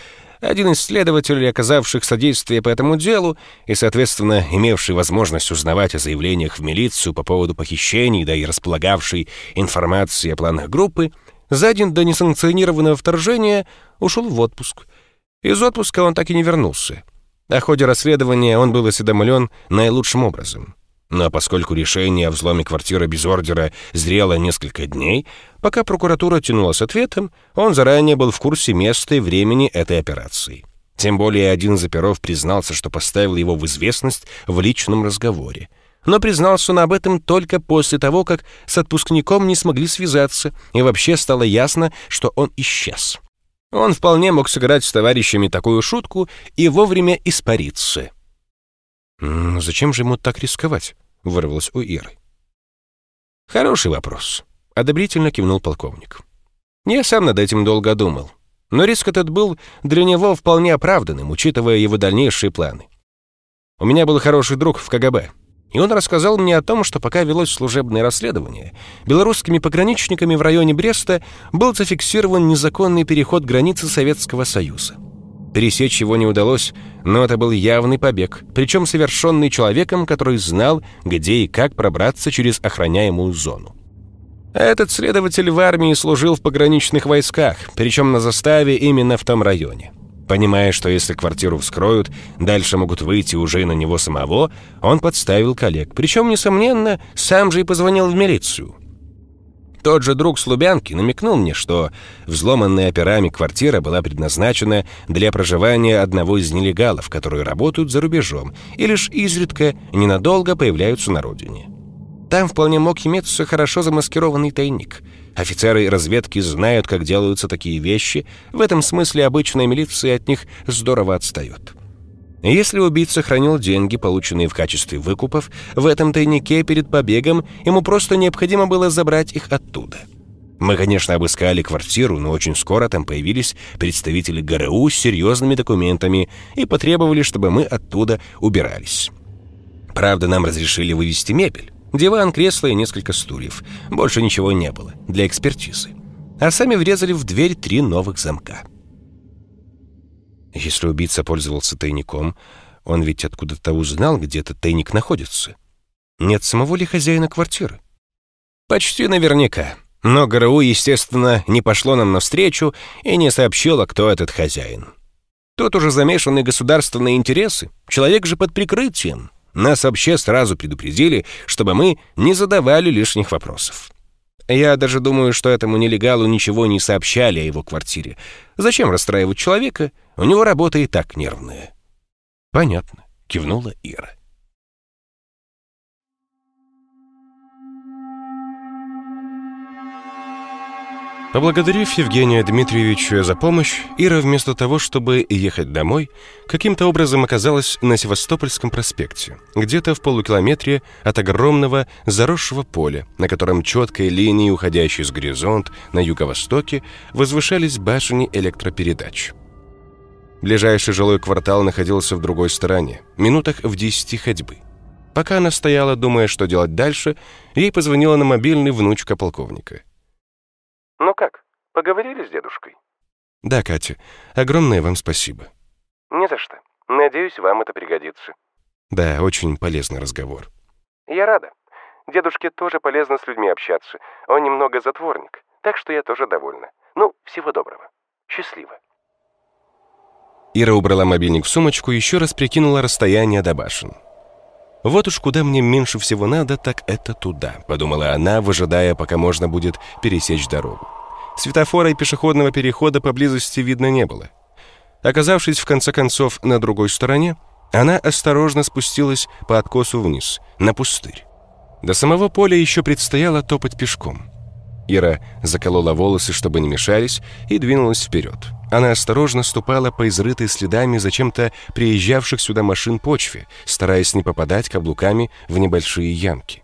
Один из следователей, оказавших содействие по этому делу и, соответственно, имевший возможность узнавать о заявлениях в милицию по поводу похищений, да и располагавший информацией о планах группы, за день до несанкционированного вторжения ушел в отпуск. Из отпуска он так и не вернулся. О ходе расследования он был осведомлен наилучшим образом. Но поскольку решение о взломе квартиры без ордера зрело несколько дней, пока прокуратура тянула с ответом, он заранее был в курсе места и времени этой операции. Тем более один из оперов признался, что поставил его в известность в личном разговоре. Но признался он об этом только после того, как с отпускником не смогли связаться, и вообще стало ясно, что он исчез. Он вполне мог сыграть с товарищами такую шутку и вовремя испариться. «Но зачем же ему так рисковать?» — вырвалось у Иры. «Хороший вопрос», — одобрительно кивнул полковник. «Я сам над этим долго думал, но риск этот был для него вполне оправданным, учитывая его дальнейшие планы. У меня был хороший друг в КГБ, и он рассказал мне о том, что пока велось служебное расследование, белорусскими пограничниками в районе Бреста был зафиксирован незаконный переход границы Советского Союза. Пересечь его не удалось, но это был явный побег, причем совершенный человеком, который знал, где и как пробраться через охраняемую зону. Этот следователь в армии служил в пограничных войсках, причем на заставе именно в том районе. Понимая, что если квартиру вскроют, дальше могут выйти уже на него самого, он подставил коллег, причем, несомненно, сам же и позвонил в милицию. Тот же друг с Лубянки намекнул мне, что взломанная операми квартира была предназначена для проживания одного из нелегалов, которые работают за рубежом и лишь изредка ненадолго появляются на родине. Там вполне мог иметься хорошо замаскированный тайник. Офицеры разведки знают, как делаются такие вещи, в этом смысле обычная милиция от них здорово отстает. Если убийца хранил деньги, полученные в качестве выкупов, в этом тайнике перед побегом ему просто необходимо было забрать их оттуда. Мы, конечно, обыскали квартиру, но очень скоро там появились представители ГРУ с серьезными документами и потребовали, чтобы мы оттуда убирались. Правда, нам разрешили вывести мебель. Диван, кресло и несколько стульев. Больше ничего не было для экспертизы. А сами врезали в дверь три новых замка. Если убийца пользовался тайником, он ведь откуда-то узнал, где этот тайник находится. Нет самого ли хозяина квартиры? Почти наверняка. Но ГРУ, естественно, не пошло нам навстречу и не сообщило, кто этот хозяин. Тут уже замешаны государственные интересы. Человек же под прикрытием. Нас вообще сразу предупредили, чтобы мы не задавали лишних вопросов. Я даже думаю, что этому нелегалу ничего не сообщали о его квартире. Зачем расстраивать человека? У него работа и так нервная. Понятно, кивнула Ира. Поблагодарив Евгения Дмитриевича за помощь, Ира вместо того, чтобы ехать домой, каким-то образом оказалась на Севастопольском проспекте, где-то в полукилометре от огромного заросшего поля, на котором четкой линией, уходящей с горизонт на юго-востоке, возвышались башни электропередач. Ближайший жилой квартал находился в другой стороне, минутах в десяти ходьбы. Пока она стояла, думая, что делать дальше, ей позвонила на мобильный внучка полковника – «Ну как, поговорили с дедушкой?» «Да, Катя. Огромное вам спасибо». «Не за что. Надеюсь, вам это пригодится». «Да, очень полезный разговор». «Я рада. Дедушке тоже полезно с людьми общаться. Он немного затворник, так что я тоже довольна. Ну, всего доброго. Счастливо». Ира убрала мобильник в сумочку и еще раз прикинула расстояние до башен. «Вот уж куда мне меньше всего надо, так это туда», — подумала она, выжидая, пока можно будет пересечь дорогу. Светофора и пешеходного перехода поблизости видно не было. Оказавшись, в конце концов, на другой стороне, она осторожно спустилась по откосу вниз, на пустырь. До самого поля еще предстояло топать пешком. Ира заколола волосы, чтобы не мешались, и двинулась вперед. Она осторожно ступала по изрытой следами зачем-то приезжавших сюда машин почве, стараясь не попадать каблуками в небольшие ямки.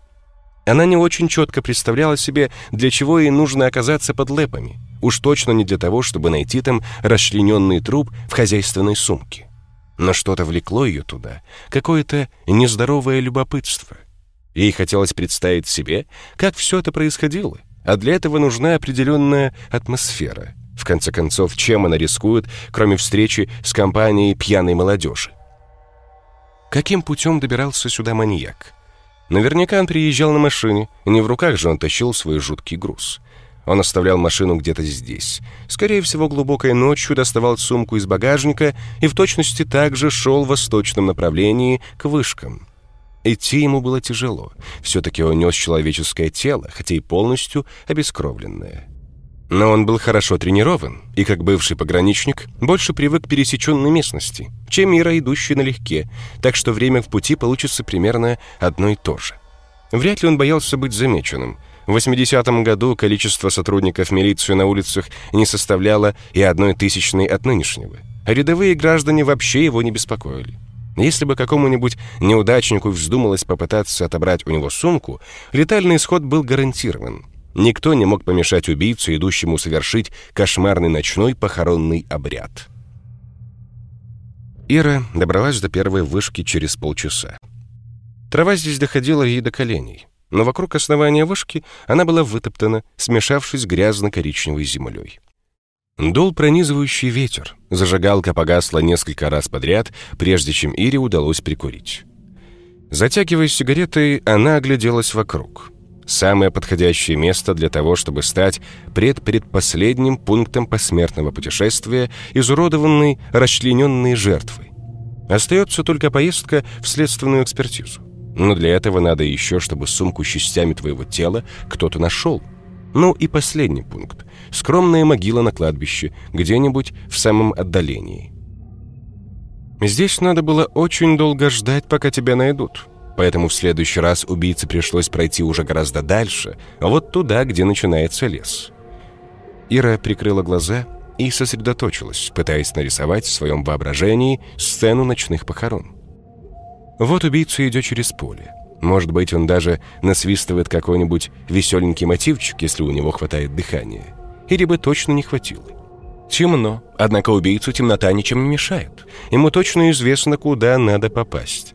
Она не очень четко представляла себе, для чего ей нужно оказаться под лепами. Уж точно не для того, чтобы найти там расчлененный труп в хозяйственной сумке. Но что-то влекло ее туда, какое-то нездоровое любопытство. Ей хотелось представить себе, как все это происходило, а для этого нужна определенная атмосфера — в конце концов, чем она рискует, кроме встречи с компанией пьяной молодежи? Каким путем добирался сюда маньяк? Наверняка он приезжал на машине, не в руках же он тащил свой жуткий груз. Он оставлял машину где-то здесь. Скорее всего, глубокой ночью доставал сумку из багажника и в точности также шел в восточном направлении к вышкам. Идти ему было тяжело. Все-таки он нес человеческое тело, хотя и полностью обескровленное. Но он был хорошо тренирован, и как бывший пограничник больше привык к пересеченной местности, чем Мира, идущий налегке, так что время в пути получится примерно одно и то же. Вряд ли он боялся быть замеченным. В 80-м году количество сотрудников милиции на улицах не составляло и одной тысячной от нынешнего, а рядовые граждане вообще его не беспокоили. Если бы какому-нибудь неудачнику вздумалось попытаться отобрать у него сумку, летальный исход был гарантирован. Никто не мог помешать убийце, идущему совершить кошмарный ночной похоронный обряд. Ира добралась до первой вышки через полчаса. Трава здесь доходила ей до коленей, но вокруг основания вышки она была вытоптана, смешавшись грязно-коричневой землей. Дул пронизывающий ветер. Зажигалка погасла несколько раз подряд, прежде чем Ире удалось прикурить. Затягиваясь сигаретой, она огляделась вокруг. Самое подходящее место для того, чтобы стать предпредпоследним пунктом посмертного путешествия изуродованной, расчлененной жертвы. Остается только поездка в следственную экспертизу. Но для этого надо еще, чтобы сумку с частями твоего тела кто-то нашел. Ну и последний пункт. Скромная могила на кладбище, где-нибудь в самом отдалении. Здесь надо было очень долго ждать, пока тебя найдут. Поэтому в следующий раз убийце пришлось пройти уже гораздо дальше, вот туда, где начинается лес. Ира прикрыла глаза и сосредоточилась, пытаясь нарисовать в своем воображении сцену ночных похорон. Вот убийца идет через поле. Может быть, он даже насвистывает какой-нибудь веселенький мотивчик, если у него хватает дыхания. Или бы точно не хватило. Темно, однако убийцу темнота ничем не мешает. Ему точно известно, куда надо попасть.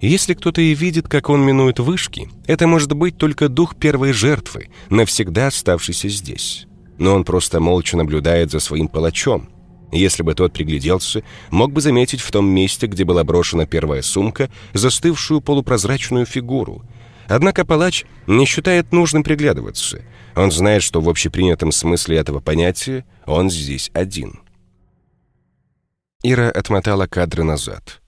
Если кто-то и видит, как он минует вышки, это может быть только дух первой жертвы, навсегда оставшийся здесь. Но он просто молча наблюдает за своим палачом. Если бы тот пригляделся, мог бы заметить в том месте, где была брошена первая сумка, застывшую полупрозрачную фигуру. Однако палач не считает нужным приглядываться. Он знает, что в общепринятом смысле этого понятия он здесь один. Ира отмотала кадры назад.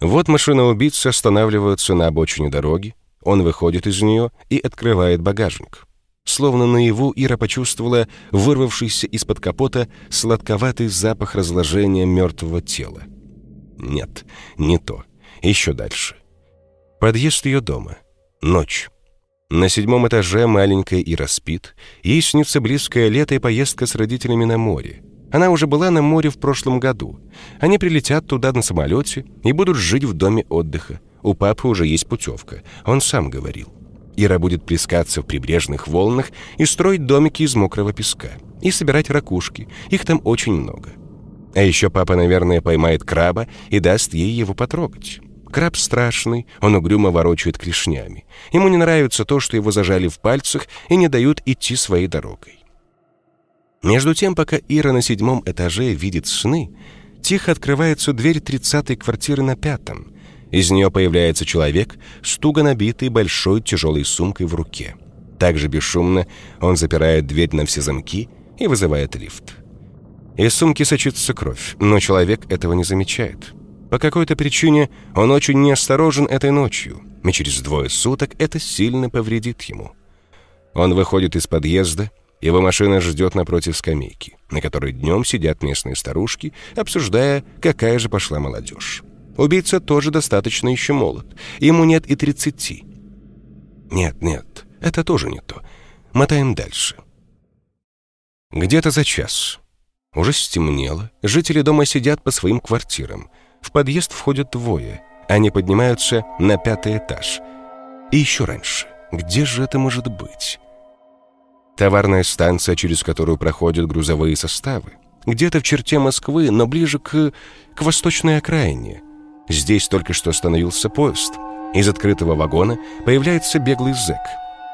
Вот машина убийцы останавливается на обочине дороги, он выходит из нее и открывает багажник. Словно наяву Ира почувствовала вырвавшийся из-под капота сладковатый запах разложения мертвого тела. Нет, не то. Еще дальше. Подъезд ее дома. Ночь. На седьмом этаже маленькая Ира спит. Ей снится близкое лето и поездка с родителями на море. Она уже была на море в прошлом году. Они прилетят туда на самолете и будут жить в доме отдыха. У папы уже есть путевка. Он сам говорил. Ира будет плескаться в прибрежных волнах и строить домики из мокрого песка. И собирать ракушки. Их там очень много. А еще папа, наверное, поймает краба и даст ей его потрогать. Краб страшный, он угрюмо ворочает клешнями. Ему не нравится то, что его зажали в пальцах и не дают идти своей дорогой. Между тем, пока Ира на седьмом этаже видит сны, тихо открывается дверь тридцатой квартиры на пятом. Из нее появляется человек с туго набитой большой тяжелой сумкой в руке. Также бесшумно он запирает дверь на все замки и вызывает лифт. Из сумки сочится кровь, но человек этого не замечает. По какой-то причине он очень неосторожен этой ночью, и через двое суток это сильно повредит ему. Он выходит из подъезда, его машина ждет напротив скамейки, на которой днем сидят местные старушки, обсуждая, какая же пошла молодежь. Убийца тоже достаточно еще молод. Ему нет и тридцати. Нет, нет, это тоже не то. Мотаем дальше. Где-то за час. Уже стемнело. Жители дома сидят по своим квартирам. В подъезд входят двое. Они поднимаются на пятый этаж. И еще раньше. Где же это может быть? Товарная станция, через которую проходят грузовые составы. Где-то в черте Москвы, но ближе к... к восточной окраине. Здесь только что остановился поезд. Из открытого вагона появляется беглый зэк.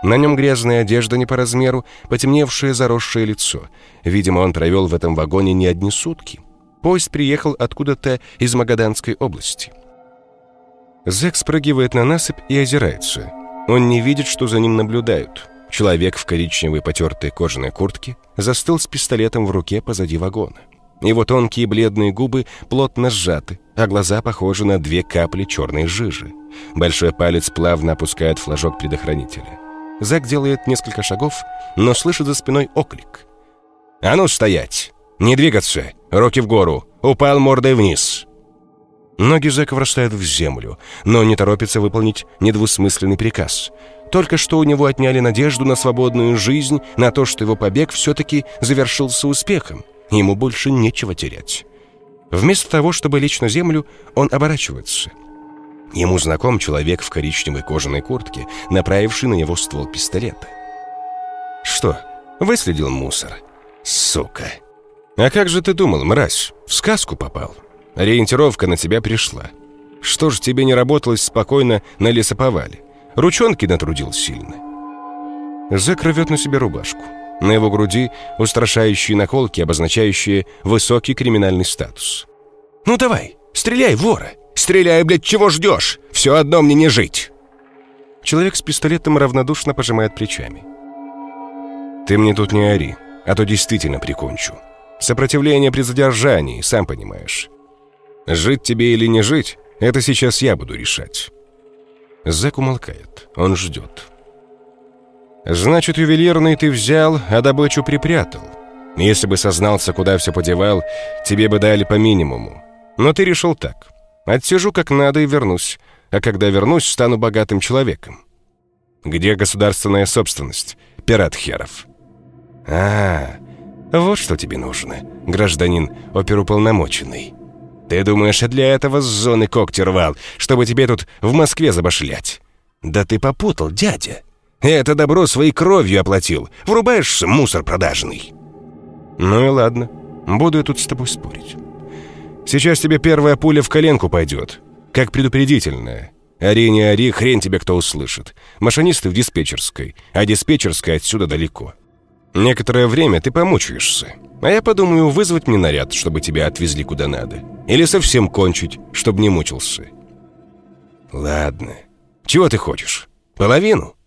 На нем грязная одежда не по размеру, потемневшее заросшее лицо. Видимо, он провел в этом вагоне не одни сутки. Поезд приехал откуда-то из Магаданской области. Зэк спрыгивает на насыпь и озирается. Он не видит, что за ним наблюдают. Человек в коричневой потертой кожаной куртке застыл с пистолетом в руке позади вагона. Его тонкие бледные губы плотно сжаты, а глаза похожи на две капли черной жижи. Большой палец плавно опускает флажок предохранителя. Зак делает несколько шагов, но слышит за спиной оклик. «А ну стоять! Не двигаться! Руки в гору! Упал мордой вниз!» Ноги Зека врастают в землю, но не торопится выполнить недвусмысленный приказ. Только что у него отняли надежду на свободную жизнь, на то, что его побег все-таки завершился успехом. Ему больше нечего терять. Вместо того, чтобы лечь на землю, он оборачивается. Ему знаком человек в коричневой кожаной куртке, направивший на него ствол пистолета. «Что, выследил мусор? Сука!» «А как же ты думал, мразь? В сказку попал?» Ориентировка на тебя пришла. Что ж тебе не работалось спокойно на лесоповале? Ручонки натрудил сильно. Зэк рвет на себе рубашку. На его груди устрашающие наколки, обозначающие высокий криминальный статус. «Ну давай, стреляй, вора! Стреляй, блядь, чего ждешь? Все одно мне не жить!» Человек с пистолетом равнодушно пожимает плечами. «Ты мне тут не ори, а то действительно прикончу. Сопротивление при задержании, сам понимаешь. Жить тебе или не жить, это сейчас я буду решать». Зэк умолкает. Он ждет. «Значит, ювелирный ты взял, а добычу припрятал. Если бы сознался, куда все подевал, тебе бы дали по минимуму. Но ты решил так. Отсижу как надо и вернусь. А когда вернусь, стану богатым человеком. Где государственная собственность? Пират херов. А, вот что тебе нужно, гражданин оперуполномоченный. Ты думаешь, для этого с зоны когти рвал, чтобы тебе тут в Москве забашлять? Да ты попутал, дядя. Это добро своей кровью оплатил. Врубаешься, мусор продажный. Ну и ладно, буду я тут с тобой спорить. Сейчас тебе первая пуля в коленку пойдет, как предупредительная. Ори не ори, хрен тебе кто услышит. Машинисты в диспетчерской, а диспетчерская отсюда далеко. Некоторое время ты помучаешься, а я подумаю вызвать мне наряд, чтобы тебя отвезли куда надо. Или совсем кончить, чтобы не мучился. Ладно. Чего ты хочешь? Половину?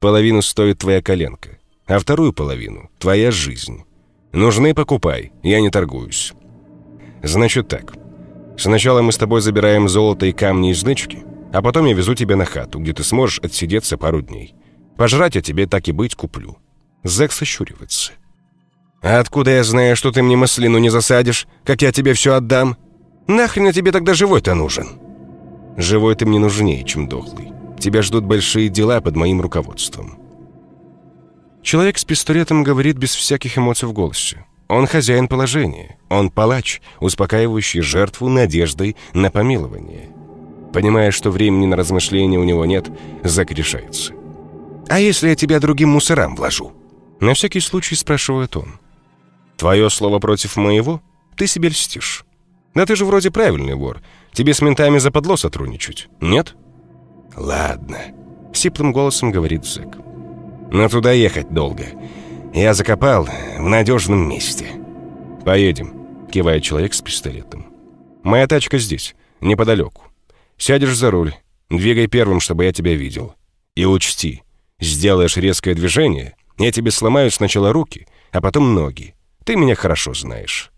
Половину стоит твоя коленка, а вторую половину — твоя жизнь. Нужны — покупай, я не торгуюсь. Значит так. Сначала мы с тобой забираем золото и камни из нычки, а потом я везу тебя на хату, где ты сможешь отсидеться пару дней. Пожрать я тебе так и быть куплю. Зэк сощуривается. «А откуда я знаю, что ты мне маслину не засадишь, как я тебе все отдам? Нахрен тебе тогда живой-то нужен?» «Живой ты мне нужнее, чем дохлый. Тебя ждут большие дела под моим руководством». Человек с пистолетом говорит без всяких эмоций в голосе. Он хозяин положения. Он палач, успокаивающий жертву надеждой на помилование. Понимая, что времени на размышления у него нет, Зак решается. «А если я тебя другим мусорам вложу?» На всякий случай спрашивает он. Твое слово против моего? Ты себе льстишь. Да ты же вроде правильный вор. Тебе с ментами западло сотрудничать, нет? Ладно, сиплым голосом говорит Зэк. Но туда ехать долго. Я закопал в надежном месте. Поедем, кивает человек с пистолетом. Моя тачка здесь, неподалеку. Сядешь за руль, двигай первым, чтобы я тебя видел. И учти, сделаешь резкое движение, я тебе сломаю сначала руки, а потом ноги. Ты меня хорошо знаешь».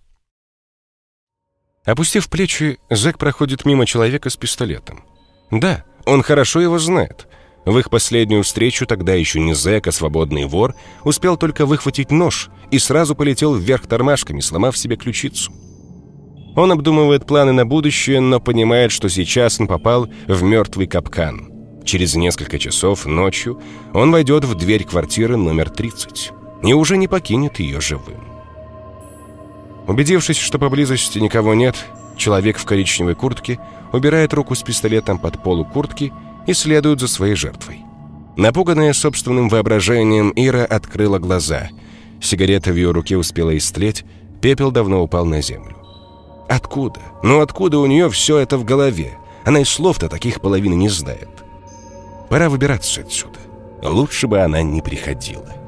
Опустив плечи, Зэк проходит мимо человека с пистолетом. Да, он хорошо его знает. В их последнюю встречу тогда еще не Зэк, а свободный вор успел только выхватить нож и сразу полетел вверх тормашками, сломав себе ключицу. Он обдумывает планы на будущее, но понимает, что сейчас он попал в мертвый капкан. Через несколько часов ночью он войдет в дверь квартиры номер 30 и уже не покинет ее живым. Убедившись, что поблизости никого нет, человек в коричневой куртке убирает руку с пистолетом под полу куртки и следует за своей жертвой. Напуганная собственным воображением, Ира открыла глаза. Сигарета в ее руке успела истлеть, пепел давно упал на землю. Откуда? Ну откуда у нее все это в голове? Она и слов-то таких половины не знает. Пора выбираться отсюда. Лучше бы она не приходила.